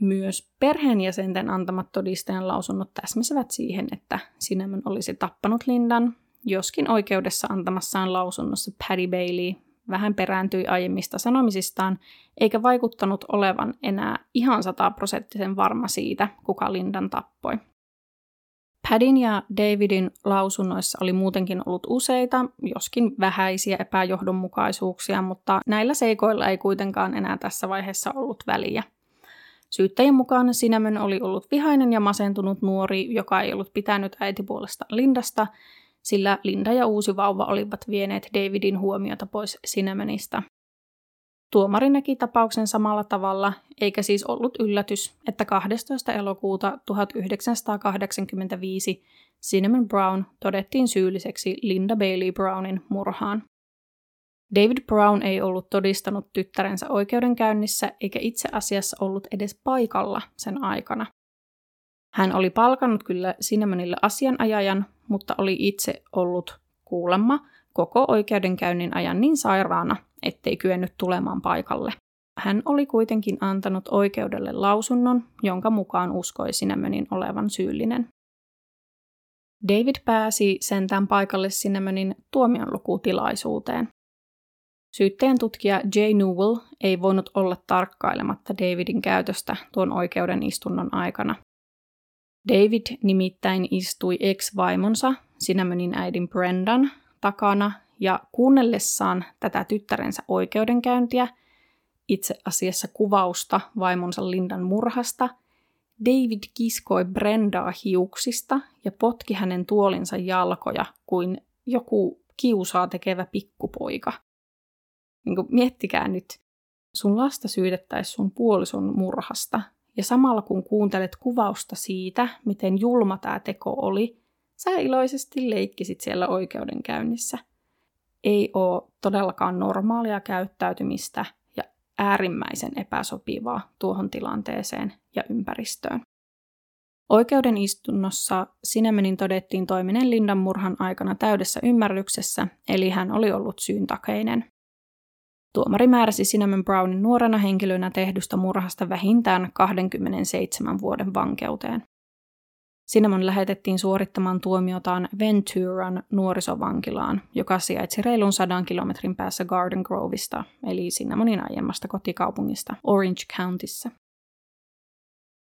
Speaker 1: Myös perheenjäsenten antamat todistajan lausunnot täsmäsivät siihen, että Cinnamon olisi tappanut Lindan, joskin oikeudessa antamassaan lausunnossa Paddy Bailey vähän perääntyi aiemmista sanomisistaan, eikä vaikuttanut olevan enää ihan sataprosenttisen varma siitä, kuka Lindan tappoi. Padin ja Davidin lausunnoissa oli muutenkin ollut useita, joskin vähäisiä epäjohdonmukaisuuksia, mutta näillä seikoilla ei kuitenkaan enää tässä vaiheessa ollut väliä. Syyttäjän mukaan Cinnamon oli ollut vihainen ja masentunut nuori, joka ei ollut pitänyt äitipuolesta Lindasta, sillä Linda ja uusi vauva olivat vieneet Davidin huomiota pois Cinnamonista. Tuomari näki tapauksen samalla tavalla, eikä siis ollut yllätys, että 12. elokuuta 1985 Cinnamon Brown todettiin syylliseksi Linda Bailey Brownin murhaan. David Brown ei ollut todistanut tyttärensä oikeudenkäynnissä eikä itse asiassa ollut edes paikalla sen aikana. Hän oli palkannut kyllä Cinnamonille asianajajan, mutta oli itse ollut kuulemma koko oikeudenkäynnin ajan niin sairaana, ettei kyennyt tulemaan paikalle. Hän oli kuitenkin antanut oikeudelle lausunnon, jonka mukaan uskoi Cinnamonin olevan syyllinen. David pääsi sentään paikalle Cinnamonin tuomionlukutilaisuuteen. Syyttäjän tutkija Jay Newell ei voinut olla tarkkailematta Davidin käytöstä tuon oikeuden istunnon aikana. David nimittäin istui ex-vaimonsa, Cinnamonin äidin Brendan, takana ja kuunnellessaan tätä tyttärensä oikeudenkäyntiä, itse asiassa kuvausta vaimonsa Lindan murhasta, David kiskoi Brendaa hiuksista ja potki hänen tuolinsa jalkoja kuin joku kiusaa tekevä pikkupoika. Niin kuin, miettikää nyt, sun lasta syytettäisiin sun puolison murhasta, ja samalla kun kuuntelet kuvausta siitä, miten julma tämä teko oli, sä iloisesti leikkisit siellä oikeudenkäynnissä – ei ole todellakaan normaalia käyttäytymistä ja äärimmäisen epäsopivaa tuohon tilanteeseen ja ympäristöön. Oikeuden istunnossa Sinemenin todettiin toiminen Lindan murhan aikana täydessä ymmärryksessä, eli hän oli ollut syyntakeinen. Tuomari määräsi Cinnamon Brownin nuorena henkilönä tehdystä murhasta vähintään 27 vuoden vankeuteen. Cinnamon lähetettiin suorittamaan tuomiotaan Venturan nuorisovankilaan, joka sijaitsi reilun sadan kilometrin päässä Garden Grovista, eli Cinnamonin aiemmasta kotikaupungista Orange Countyssa.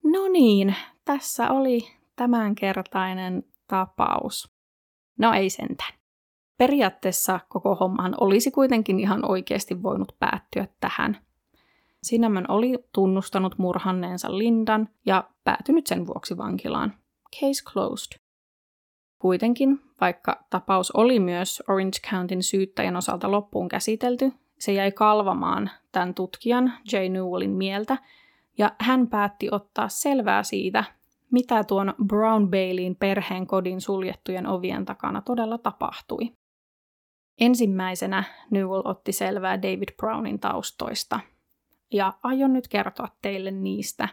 Speaker 1: No niin, tässä oli tämänkertainen tapaus. No ei sentään. Periaatteessa koko homman olisi kuitenkin ihan oikeasti voinut päättyä tähän. Cinnamon oli tunnustanut murhanneensa Lindan ja päätynyt sen vuoksi vankilaan. Case closed. Kuitenkin, vaikka tapaus oli myös Orange Countyn syyttäjän osalta loppuun käsitelty, se jäi kalvamaan tämän tutkijan Jay Newellin mieltä, ja hän päätti ottaa selvää siitä, mitä tuon Brown Baileyin perheen kodin suljettujen ovien takana todella tapahtui. Ensimmäisenä Newell otti selvää David Brownin taustoista, ja aion nyt kertoa teille niistä,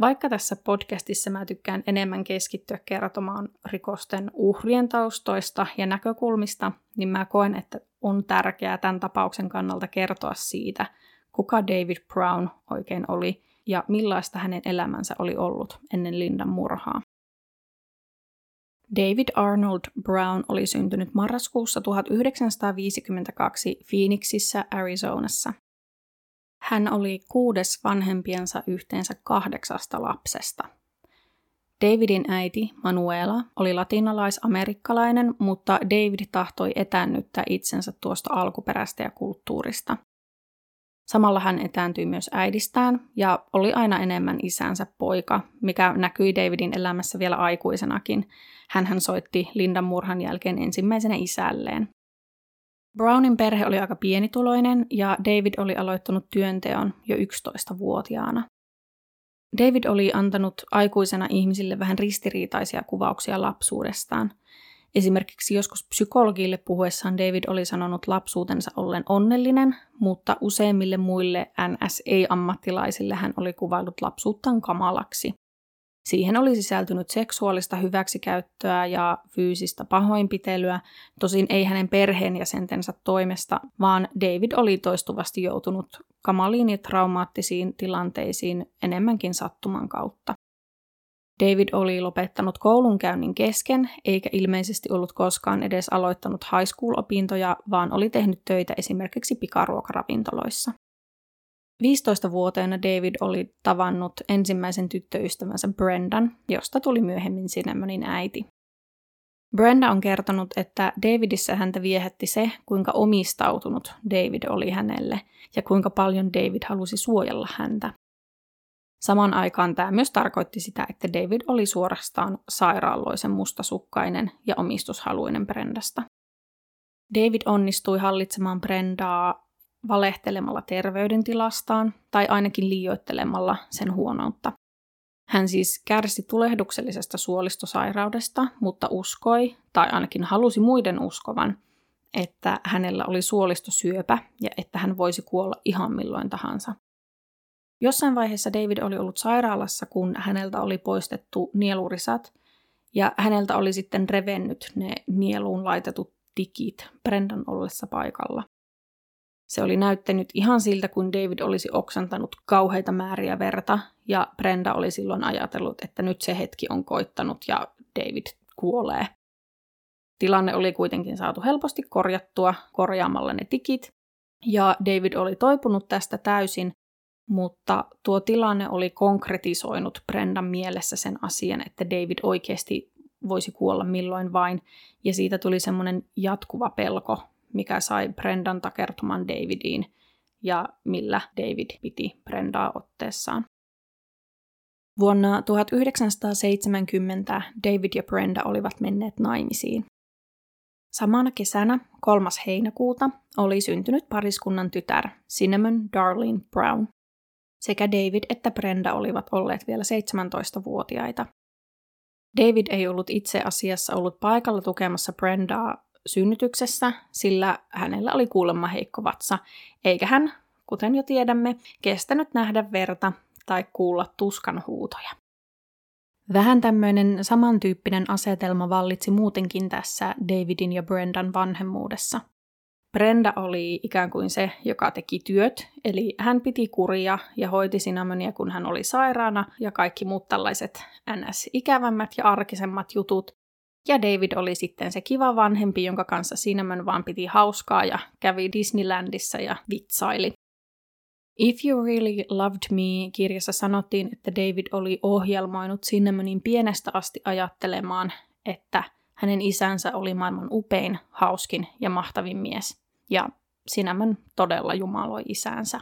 Speaker 1: vaikka tässä podcastissa mä tykkään enemmän keskittyä kertomaan rikosten uhrien taustoista ja näkökulmista, niin mä koen, että on tärkeää tämän tapauksen kannalta kertoa siitä, kuka David Brown oikein oli ja millaista hänen elämänsä oli ollut ennen Lindan murhaa. David Arnold Brown oli syntynyt marraskuussa 1952 Phoenixissä, Arizonassa. Hän oli kuudes vanhempiensa yhteensä kahdeksasta lapsesta. Davidin äiti Manuela oli latinalais-amerikkalainen, mutta David tahtoi etännyttää itsensä tuosta alkuperäistä ja kulttuurista. Samalla hän etääntyi myös äidistään ja oli aina enemmän isänsä poika, mikä näkyi Davidin elämässä vielä aikuisenakin. Hän soitti Lindan murhan jälkeen ensimmäisenä isälleen. Brownin perhe oli aika pienituloinen ja David oli aloittanut työnteon jo 11-vuotiaana. David oli antanut aikuisena ihmisille vähän ristiriitaisia kuvauksia lapsuudestaan. Esimerkiksi joskus psykologille puhuessaan David oli sanonut lapsuutensa ollen onnellinen, mutta useimmille muille NS-ei-ammattilaisille hän oli kuvaillut lapsuuttaan kamalaksi. Siihen oli sisältynyt seksuaalista hyväksikäyttöä ja fyysistä pahoinpitelyä, tosin ei hänen perheenjäsentensä toimesta, vaan David oli toistuvasti joutunut kamaliin ja traumaattisiin tilanteisiin enemmänkin sattuman kautta. David oli lopettanut koulunkäynnin kesken, eikä ilmeisesti ollut koskaan edes aloittanut high school-opintoja, vaan oli tehnyt töitä esimerkiksi pikaruokaravintoloissa. 15-vuotiaana David oli tavannut ensimmäisen tyttöystävänsä Brendan, josta tuli myöhemmin Cinnamonin äiti. Brenda on kertonut, että Davidissä häntä viehätti se, kuinka omistautunut David oli hänelle ja kuinka paljon David halusi suojella häntä. Saman aikaan tämä myös tarkoitti sitä, että David oli suorastaan sairaalloisen mustasukkainen ja omistushaluinen Brendasta. David onnistui hallitsemaan Brendaa valehtelemalla terveydentilastaan tai ainakin liioittelemalla sen huonoutta. Hän siis kärsi tulehduksellisesta suolistosairaudesta, mutta uskoi, tai ainakin halusi muiden uskovan, että hänellä oli suolistosyöpä ja että hän voisi kuolla ihan milloin tahansa. Jossain vaiheessa David oli ollut sairaalassa, kun häneltä oli poistettu nielurisat, ja häneltä oli sitten revennyt ne nieluun laitetut tikit Brendan ollessa paikalla. Se oli näyttänyt ihan siltä, kun David olisi oksantanut kauheita määriä verta, ja Brenda oli silloin ajatellut, että nyt se hetki on koittanut ja David kuolee. Tilanne oli kuitenkin saatu helposti korjattua korjaamalla ne tikit, ja David oli toipunut tästä täysin, mutta tuo tilanne oli konkretisoinut Brendan mielessä sen asian, että David oikeasti voisi kuolla milloin vain, ja siitä tuli semmoinen jatkuva pelko, mikä sai Brendan takertumaan Davidiin ja millä David piti Brendaa otteessaan. Vuonna 1970 David ja Brenda olivat menneet naimisiin. Samana kesänä, 3. heinäkuuta, oli syntynyt pariskunnan tytär Cinnamon Darlene Brown. Sekä David että Brenda olivat olleet vielä 17-vuotiaita. David ei ollut itse asiassa ollut paikalla tukemassa Brendaa synnytyksessä, sillä hänellä oli kuulemma heikko vatsa, eikä hän, kuten jo tiedämme, kestänyt nähdä verta tai kuulla tuskan huutoja. Vähän tämmöinen samantyyppinen asetelma vallitsi muutenkin tässä Davidin ja Brendan vanhemmuudessa. Brenda oli ikään kuin se, joka teki työt, eli hän piti kuria ja hoiti Cinnamonia, kun hän oli sairaana, ja kaikki muut tällaiset ns-ikävämmät ja arkisemmat jutut. Ja David oli sitten se kiva vanhempi, jonka kanssa Cinnamon vaan piti hauskaa ja kävi Disneylandissa ja vitsaili. If You Really Loved Me kirjassa sanottiin, että David oli ohjelmoinut Cinnamonin pienestä asti ajattelemaan, että hänen isänsä oli maailman upein, hauskin ja mahtavin mies. Ja Cinnamon todella jumaloi isänsä.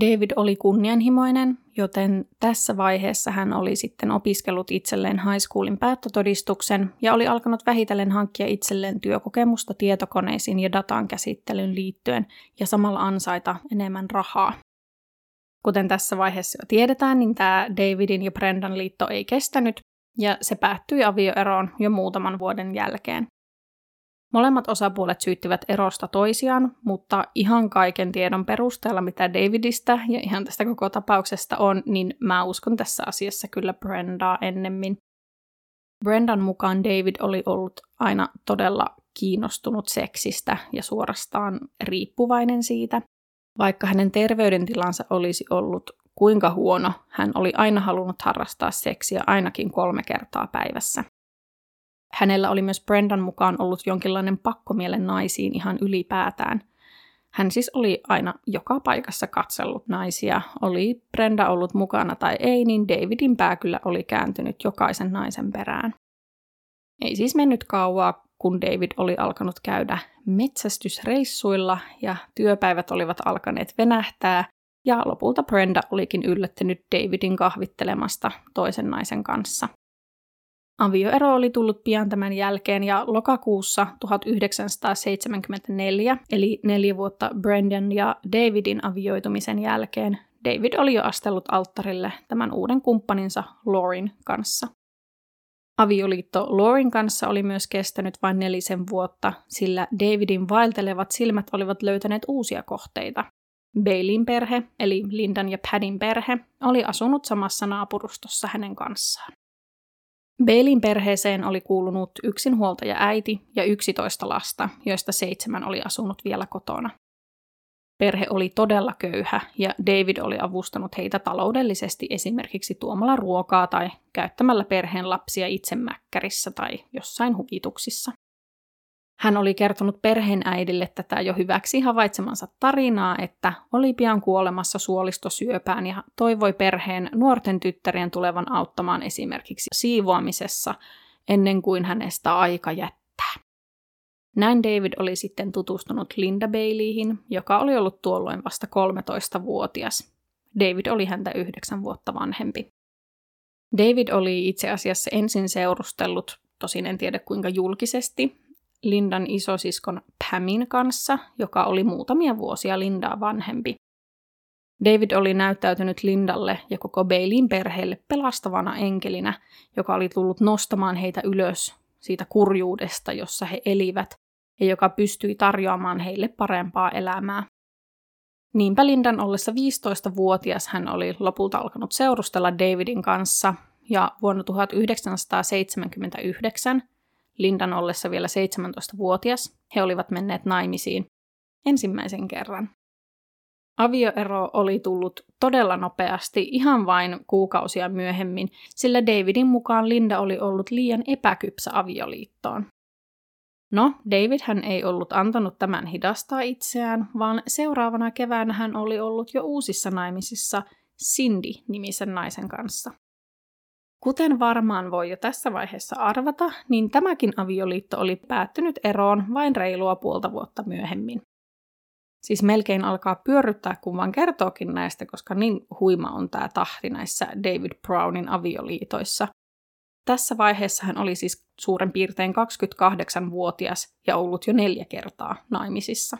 Speaker 1: David oli kunnianhimoinen, joten tässä vaiheessa hän oli sitten opiskellut itselleen high schoolin päättötodistuksen ja oli alkanut vähitellen hankkia itselleen työkokemusta tietokoneisiin ja datan käsittelyyn liittyen ja samalla ansaita enemmän rahaa. Kuten tässä vaiheessa jo tiedetään, niin tämä Davidin ja Brendan liitto ei kestänyt ja se päättyi avioeroon jo muutaman vuoden jälkeen. Molemmat osapuolet syyttivät erosta toisiaan, mutta ihan kaiken tiedon perusteella, mitä Davidista ja ihan tästä koko tapauksesta on, niin mä uskon tässä asiassa kyllä Brendaa ennemmin. Brendan mukaan David oli ollut aina todella kiinnostunut seksistä ja suorastaan riippuvainen siitä. Vaikka hänen terveydentilansa olisi ollut kuinka huono, hän oli aina halunnut harrastaa seksiä ainakin kolme kertaa päivässä. Hänellä oli myös Brendan mukaan ollut jonkinlainen pakkomielen naisiin ihan ylipäätään. Hän siis oli aina joka paikassa katsellut naisia. Oli Brenda ollut mukana tai ei, niin Davidin pää kyllä oli kääntynyt jokaisen naisen perään. Ei siis mennyt kauaa, kun David oli alkanut käydä metsästysreissuilla ja työpäivät olivat alkaneet venähtää, ja lopulta Brenda olikin yllättänyt Davidin kahvittelemasta toisen naisen kanssa. Avioero oli tullut pian tämän jälkeen ja lokakuussa 1974, eli neljä vuotta Brendan ja Davidin avioitumisen jälkeen, David oli jo astellut alttarille tämän uuden kumppaninsa Laurin kanssa. Avioliitto Laurin kanssa oli myös kestänyt vain nelisen vuotta, sillä Davidin vaeltelevat silmät olivat löytäneet uusia kohteita. Bailin perhe, eli Lindan ja Padin perhe, oli asunut samassa naapurustossa hänen kanssaan. Bailin perheeseen oli kuulunut yksinhuoltaja äiti ja 11 lasta, joista seitsemän oli asunut vielä kotona. Perhe oli todella köyhä ja David oli avustanut heitä taloudellisesti esimerkiksi tuomalla ruokaa tai käyttämällä perheen lapsia itse mäkkärissä tai jossain huvituksissa. Hän oli kertonut perheen äidille tätä jo hyväksi havaitsemansa tarinaa, että oli pian kuolemassa suolistosyöpään ja toivoi perheen nuorten tyttärien tulevan auttamaan esimerkiksi siivoamisessa ennen kuin hänestä aika jättää. Näin David oli sitten tutustunut Linda Baileyhin, joka oli ollut tuolloin vasta 13-vuotias. David oli häntä yhdeksän vuotta vanhempi. David oli itse asiassa ensin seurustellut, tosin en tiedä kuinka julkisesti, Lindan isosiskon Pamin kanssa, joka oli muutamia vuosia Lindaa vanhempi. David oli näyttäytynyt Lindalle ja koko Baileyin perheelle pelastavana enkelinä, joka oli tullut nostamaan heitä ylös siitä kurjuudesta, jossa he elivät, ja joka pystyi tarjoamaan heille parempaa elämää. Niinpä Lindan ollessa 15-vuotias hän oli lopulta alkanut seurustella Davidin kanssa, ja vuonna 1979 Lindan ollessa vielä 17-vuotias, he olivat menneet naimisiin ensimmäisen kerran. Avioero oli tullut todella nopeasti ihan vain kuukausia myöhemmin, sillä Davidin mukaan Linda oli ollut liian epäkypsä avioliittoon. No, David hän ei ollut antanut tämän hidastaa itseään, vaan seuraavana keväänä hän oli ollut jo uusissa naimisissa Cindy-nimisen naisen kanssa. Kuten varmaan voi jo tässä vaiheessa arvata, niin tämäkin avioliitto oli päättynyt eroon vain reilua puolta vuotta myöhemmin. Siis melkein alkaa pyörryttää, kun vaan kertookin näistä, koska niin huima on tämä tahti näissä David Brownin avioliitoissa. Tässä vaiheessa hän oli siis suuren piirtein 28-vuotias ja ollut jo neljä kertaa naimisissa.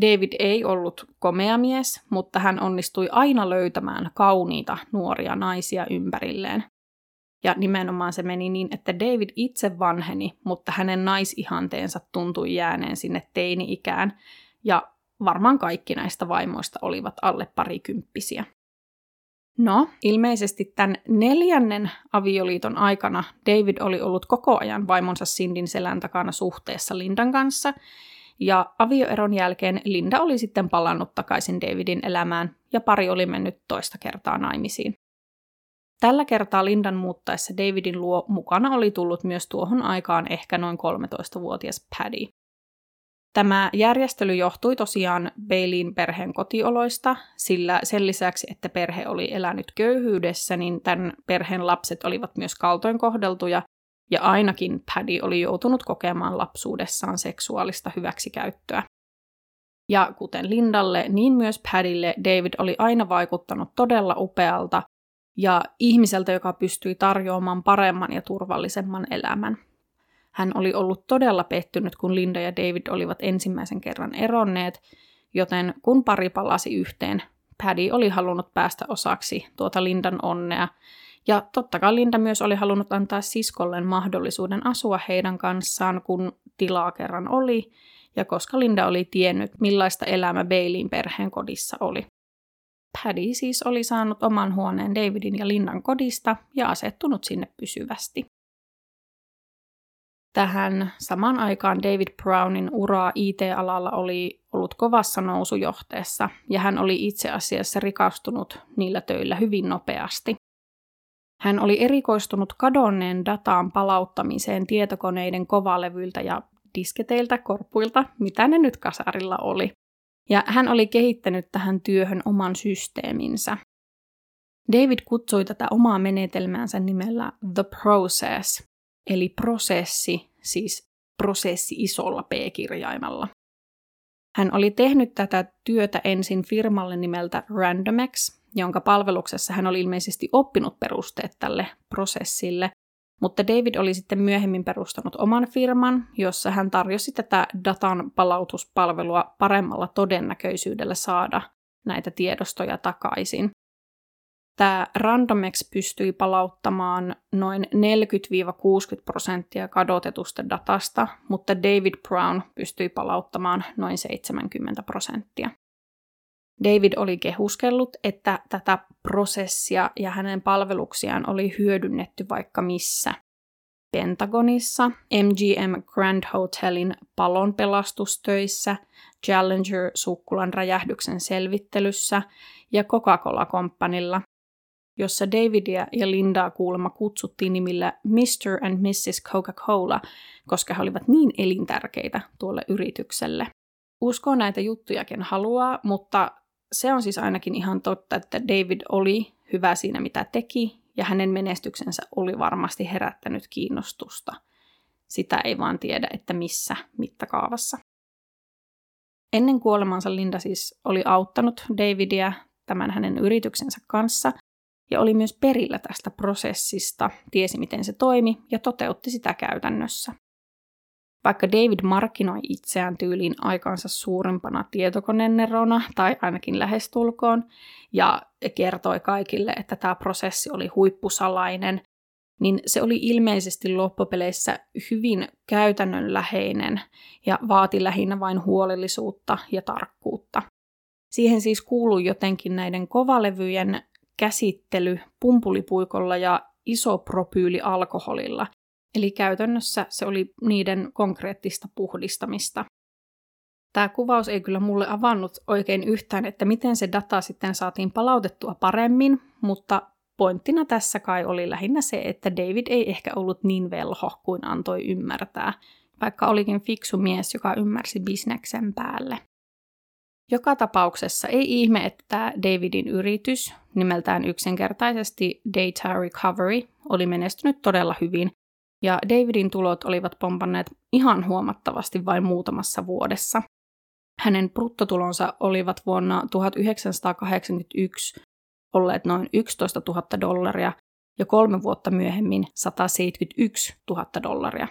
Speaker 1: David ei ollut komea mies, mutta hän onnistui aina löytämään kauniita nuoria naisia ympärilleen. Ja nimenomaan se meni niin, että David itse vanheni, mutta hänen naisihanteensa tuntui jääneen sinne teini-ikään, ja varmaan kaikki näistä vaimoista olivat alle parikymppisiä. No, ilmeisesti tämän neljännen avioliiton aikana David oli ollut koko ajan vaimonsa Sindin selän takana suhteessa Lindan kanssa, ja avioeron jälkeen Linda oli sitten palannut takaisin Davidin elämään ja pari oli mennyt toista kertaa naimisiin. Tällä kertaa Lindan muuttaessa Davidin luo mukana oli tullut myös tuohon aikaan ehkä noin 13-vuotias Paddy. Tämä järjestely johtui tosiaan Baileyin perheen kotioloista, sillä sen lisäksi, että perhe oli elänyt köyhyydessä, niin tämän perheen lapset olivat myös kaltoin kohdeltuja ja ainakin Paddy oli joutunut kokemaan lapsuudessaan seksuaalista hyväksikäyttöä. Ja kuten Lindalle, niin myös Paddylle David oli aina vaikuttanut todella upealta ja ihmiseltä, joka pystyi tarjoamaan paremman ja turvallisemman elämän. Hän oli ollut todella pettynyt, kun Linda ja David olivat ensimmäisen kerran eronneet, joten kun pari palasi yhteen, Paddy oli halunnut päästä osaksi tuota Lindan onnea ja totta kai Linda myös oli halunnut antaa siskolleen mahdollisuuden asua heidän kanssaan, kun tilaa kerran oli, ja koska Linda oli tiennyt, millaista elämä Baileyin perheen kodissa oli. Paddy siis oli saanut oman huoneen Davidin ja Lindan kodista ja asettunut sinne pysyvästi. Tähän samaan aikaan David Brownin uraa IT-alalla oli ollut kovassa nousujohteessa ja hän oli itse asiassa rikastunut niillä töillä hyvin nopeasti. Hän oli erikoistunut kadonneen dataan palauttamiseen tietokoneiden kovalevyiltä ja disketeiltä, korpuilta, mitä ne nyt kasarilla oli. Ja hän oli kehittänyt tähän työhön oman systeeminsä. David kutsui tätä omaa menetelmäänsä nimellä The Process, eli prosessi, siis prosessi isolla p-kirjaimella. Hän oli tehnyt tätä työtä ensin firmalle nimeltä Randomex, jonka palveluksessa hän oli ilmeisesti oppinut perusteet tälle prosessille, mutta David oli sitten myöhemmin perustanut oman firman, jossa hän tarjosi tätä datan palautuspalvelua paremmalla todennäköisyydellä saada näitä tiedostoja takaisin. Tämä Randomex pystyi palauttamaan noin 40-60 prosenttia kadotetusta datasta, mutta David Brown pystyi palauttamaan noin 70 prosenttia. David oli kehuskellut, että tätä prosessia ja hänen palveluksiaan oli hyödynnetty vaikka missä. Pentagonissa, MGM Grand Hotelin palon pelastustöissä, Challenger-sukkulan räjähdyksen selvittelyssä ja Coca-Cola Companylla, jossa Davidia ja Lindaa kuulemma kutsuttiin nimillä Mr. and Mrs. Coca-Cola, koska he olivat niin elintärkeitä tuolle yritykselle. Uskoo näitä juttujakin haluaa, mutta se on siis ainakin ihan totta, että David oli hyvä siinä, mitä teki, ja hänen menestyksensä oli varmasti herättänyt kiinnostusta. Sitä ei vaan tiedä, että missä mittakaavassa. Ennen kuolemansa Linda siis oli auttanut Davidia tämän hänen yrityksensä kanssa ja oli myös perillä tästä prosessista, tiesi miten se toimi ja toteutti sitä käytännössä. Vaikka David markkinoi itseään tyyliin aikansa suurimpana tietokonenerona, tai ainakin lähestulkoon, ja kertoi kaikille, että tämä prosessi oli huippusalainen, niin se oli ilmeisesti loppupeleissä hyvin käytännönläheinen ja vaati lähinnä vain huolellisuutta ja tarkkuutta. Siihen siis kuului jotenkin näiden kovalevyjen käsittely pumpulipuikolla ja isopropyylialkoholilla, eli käytännössä se oli niiden konkreettista puhdistamista. Tämä kuvaus ei kyllä mulle avannut oikein yhtään, että miten se data sitten saatiin palautettua paremmin, mutta pointtina tässä kai oli lähinnä se, että David ei ehkä ollut niin velho kuin antoi ymmärtää, vaikka olikin fiksu mies, joka ymmärsi bisneksen päälle. Joka tapauksessa ei ihme, että Davidin yritys, nimeltään yksinkertaisesti Data Recovery, oli menestynyt todella hyvin, ja Davidin tulot olivat pompanneet ihan huomattavasti vain muutamassa vuodessa. Hänen bruttotulonsa olivat vuonna 1981 olleet noin 11 000 dollaria ja kolme vuotta myöhemmin 171 000 dollaria.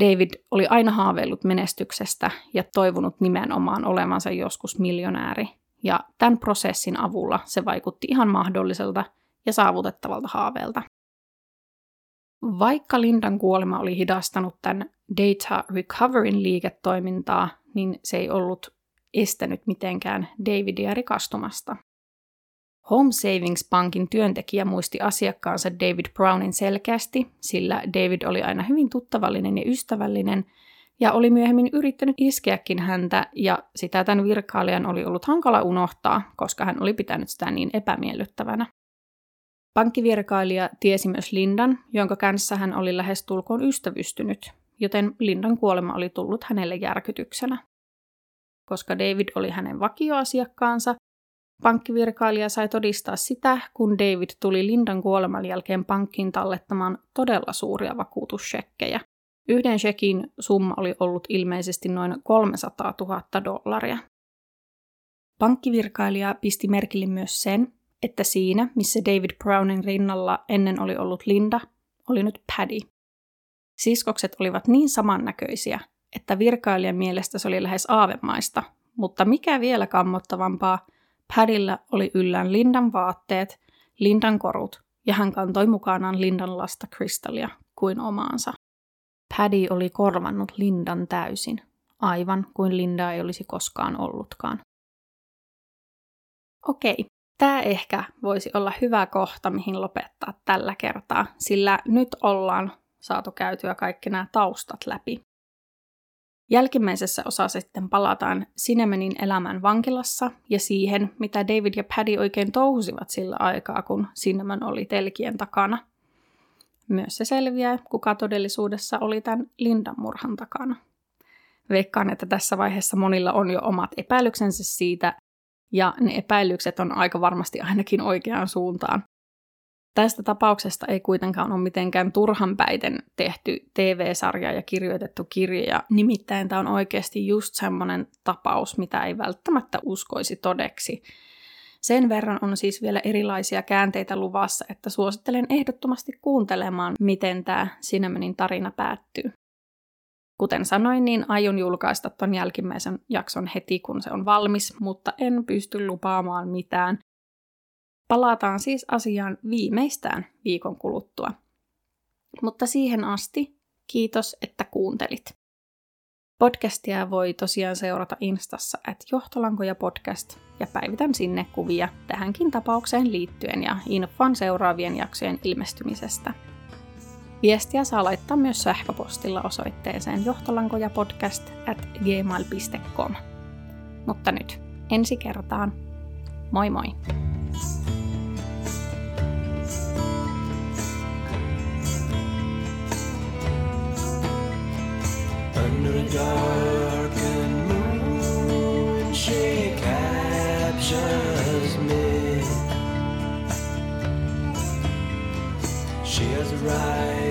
Speaker 1: David oli aina haaveillut menestyksestä ja toivonut nimenomaan olevansa joskus miljonääri, ja tämän prosessin avulla se vaikutti ihan mahdolliselta ja saavutettavalta haaveelta. Vaikka Lindan kuolema oli hidastanut tämän data recoveryn liiketoimintaa, niin se ei ollut estänyt mitenkään Davidia rikastumasta. Home Savings Bankin työntekijä muisti asiakkaansa David Brownin selkeästi, sillä David oli aina hyvin tuttavallinen ja ystävällinen ja oli myöhemmin yrittänyt iskeäkin häntä ja sitä tämän virkailijan oli ollut hankala unohtaa, koska hän oli pitänyt sitä niin epämiellyttävänä. Pankkivirkailija tiesi myös Lindan, jonka kanssa hän oli lähes tulkoon ystävystynyt, joten Lindan kuolema oli tullut hänelle järkytyksenä. Koska David oli hänen vakioasiakkaansa, Pankkivirkailija sai todistaa sitä, kun David tuli Lindan kuoleman jälkeen pankkiin tallettamaan todella suuria vakuutusshekkejä. Yhden shekin summa oli ollut ilmeisesti noin 300 000 dollaria. Pankkivirkailija pisti merkille myös sen, että siinä, missä David Brownin rinnalla ennen oli ollut Linda, oli nyt Paddy. Siskokset olivat niin samannäköisiä, että virkailijan mielestä se oli lähes aavemaista, mutta mikä vielä kammottavampaa – Padilla oli yllään Lindan vaatteet, Lindan korut ja hän kantoi mukanaan Lindan lasta Kristallia kuin omaansa. Paddy oli korvannut Lindan täysin, aivan kuin Linda ei olisi koskaan ollutkaan. Okei, tämä ehkä voisi olla hyvä kohta, mihin lopettaa tällä kertaa, sillä nyt ollaan saatu käytyä kaikki nämä taustat läpi. Jälkimmäisessä osassa sitten palataan Sinemanin elämän vankilassa ja siihen, mitä David ja Paddy oikein touhusivat sillä aikaa, kun Cinnamon oli telkien takana. Myös se selviää, kuka todellisuudessa oli tämän Lindan murhan takana. Veikkaan, että tässä vaiheessa monilla on jo omat epäilyksensä siitä, ja ne epäilykset on aika varmasti ainakin oikeaan suuntaan. Tästä tapauksesta ei kuitenkaan ole mitenkään turhan päiten tehty TV-sarja ja kirjoitettu kirja. Nimittäin tämä on oikeasti just semmoinen tapaus, mitä ei välttämättä uskoisi todeksi. Sen verran on siis vielä erilaisia käänteitä luvassa, että suosittelen ehdottomasti kuuntelemaan, miten tämä Cinemanin tarina päättyy. Kuten sanoin, niin aion julkaista ton jälkimmäisen jakson heti, kun se on valmis, mutta en pysty lupaamaan mitään, Palataan siis asiaan viimeistään viikon kuluttua. Mutta siihen asti kiitos, että kuuntelit. Podcastia voi tosiaan seurata Instassa at johtolankoja podcast ja päivitän sinne kuvia tähänkin tapaukseen liittyen ja infon seuraavien jaksojen ilmestymisestä. Viestiä saa laittaa myös sähköpostilla osoitteeseen johtolankojapodcast at gmail.com. Mutta nyt ensi kertaan. Moi moi! Under a darkened moon, she captures me. She has arrived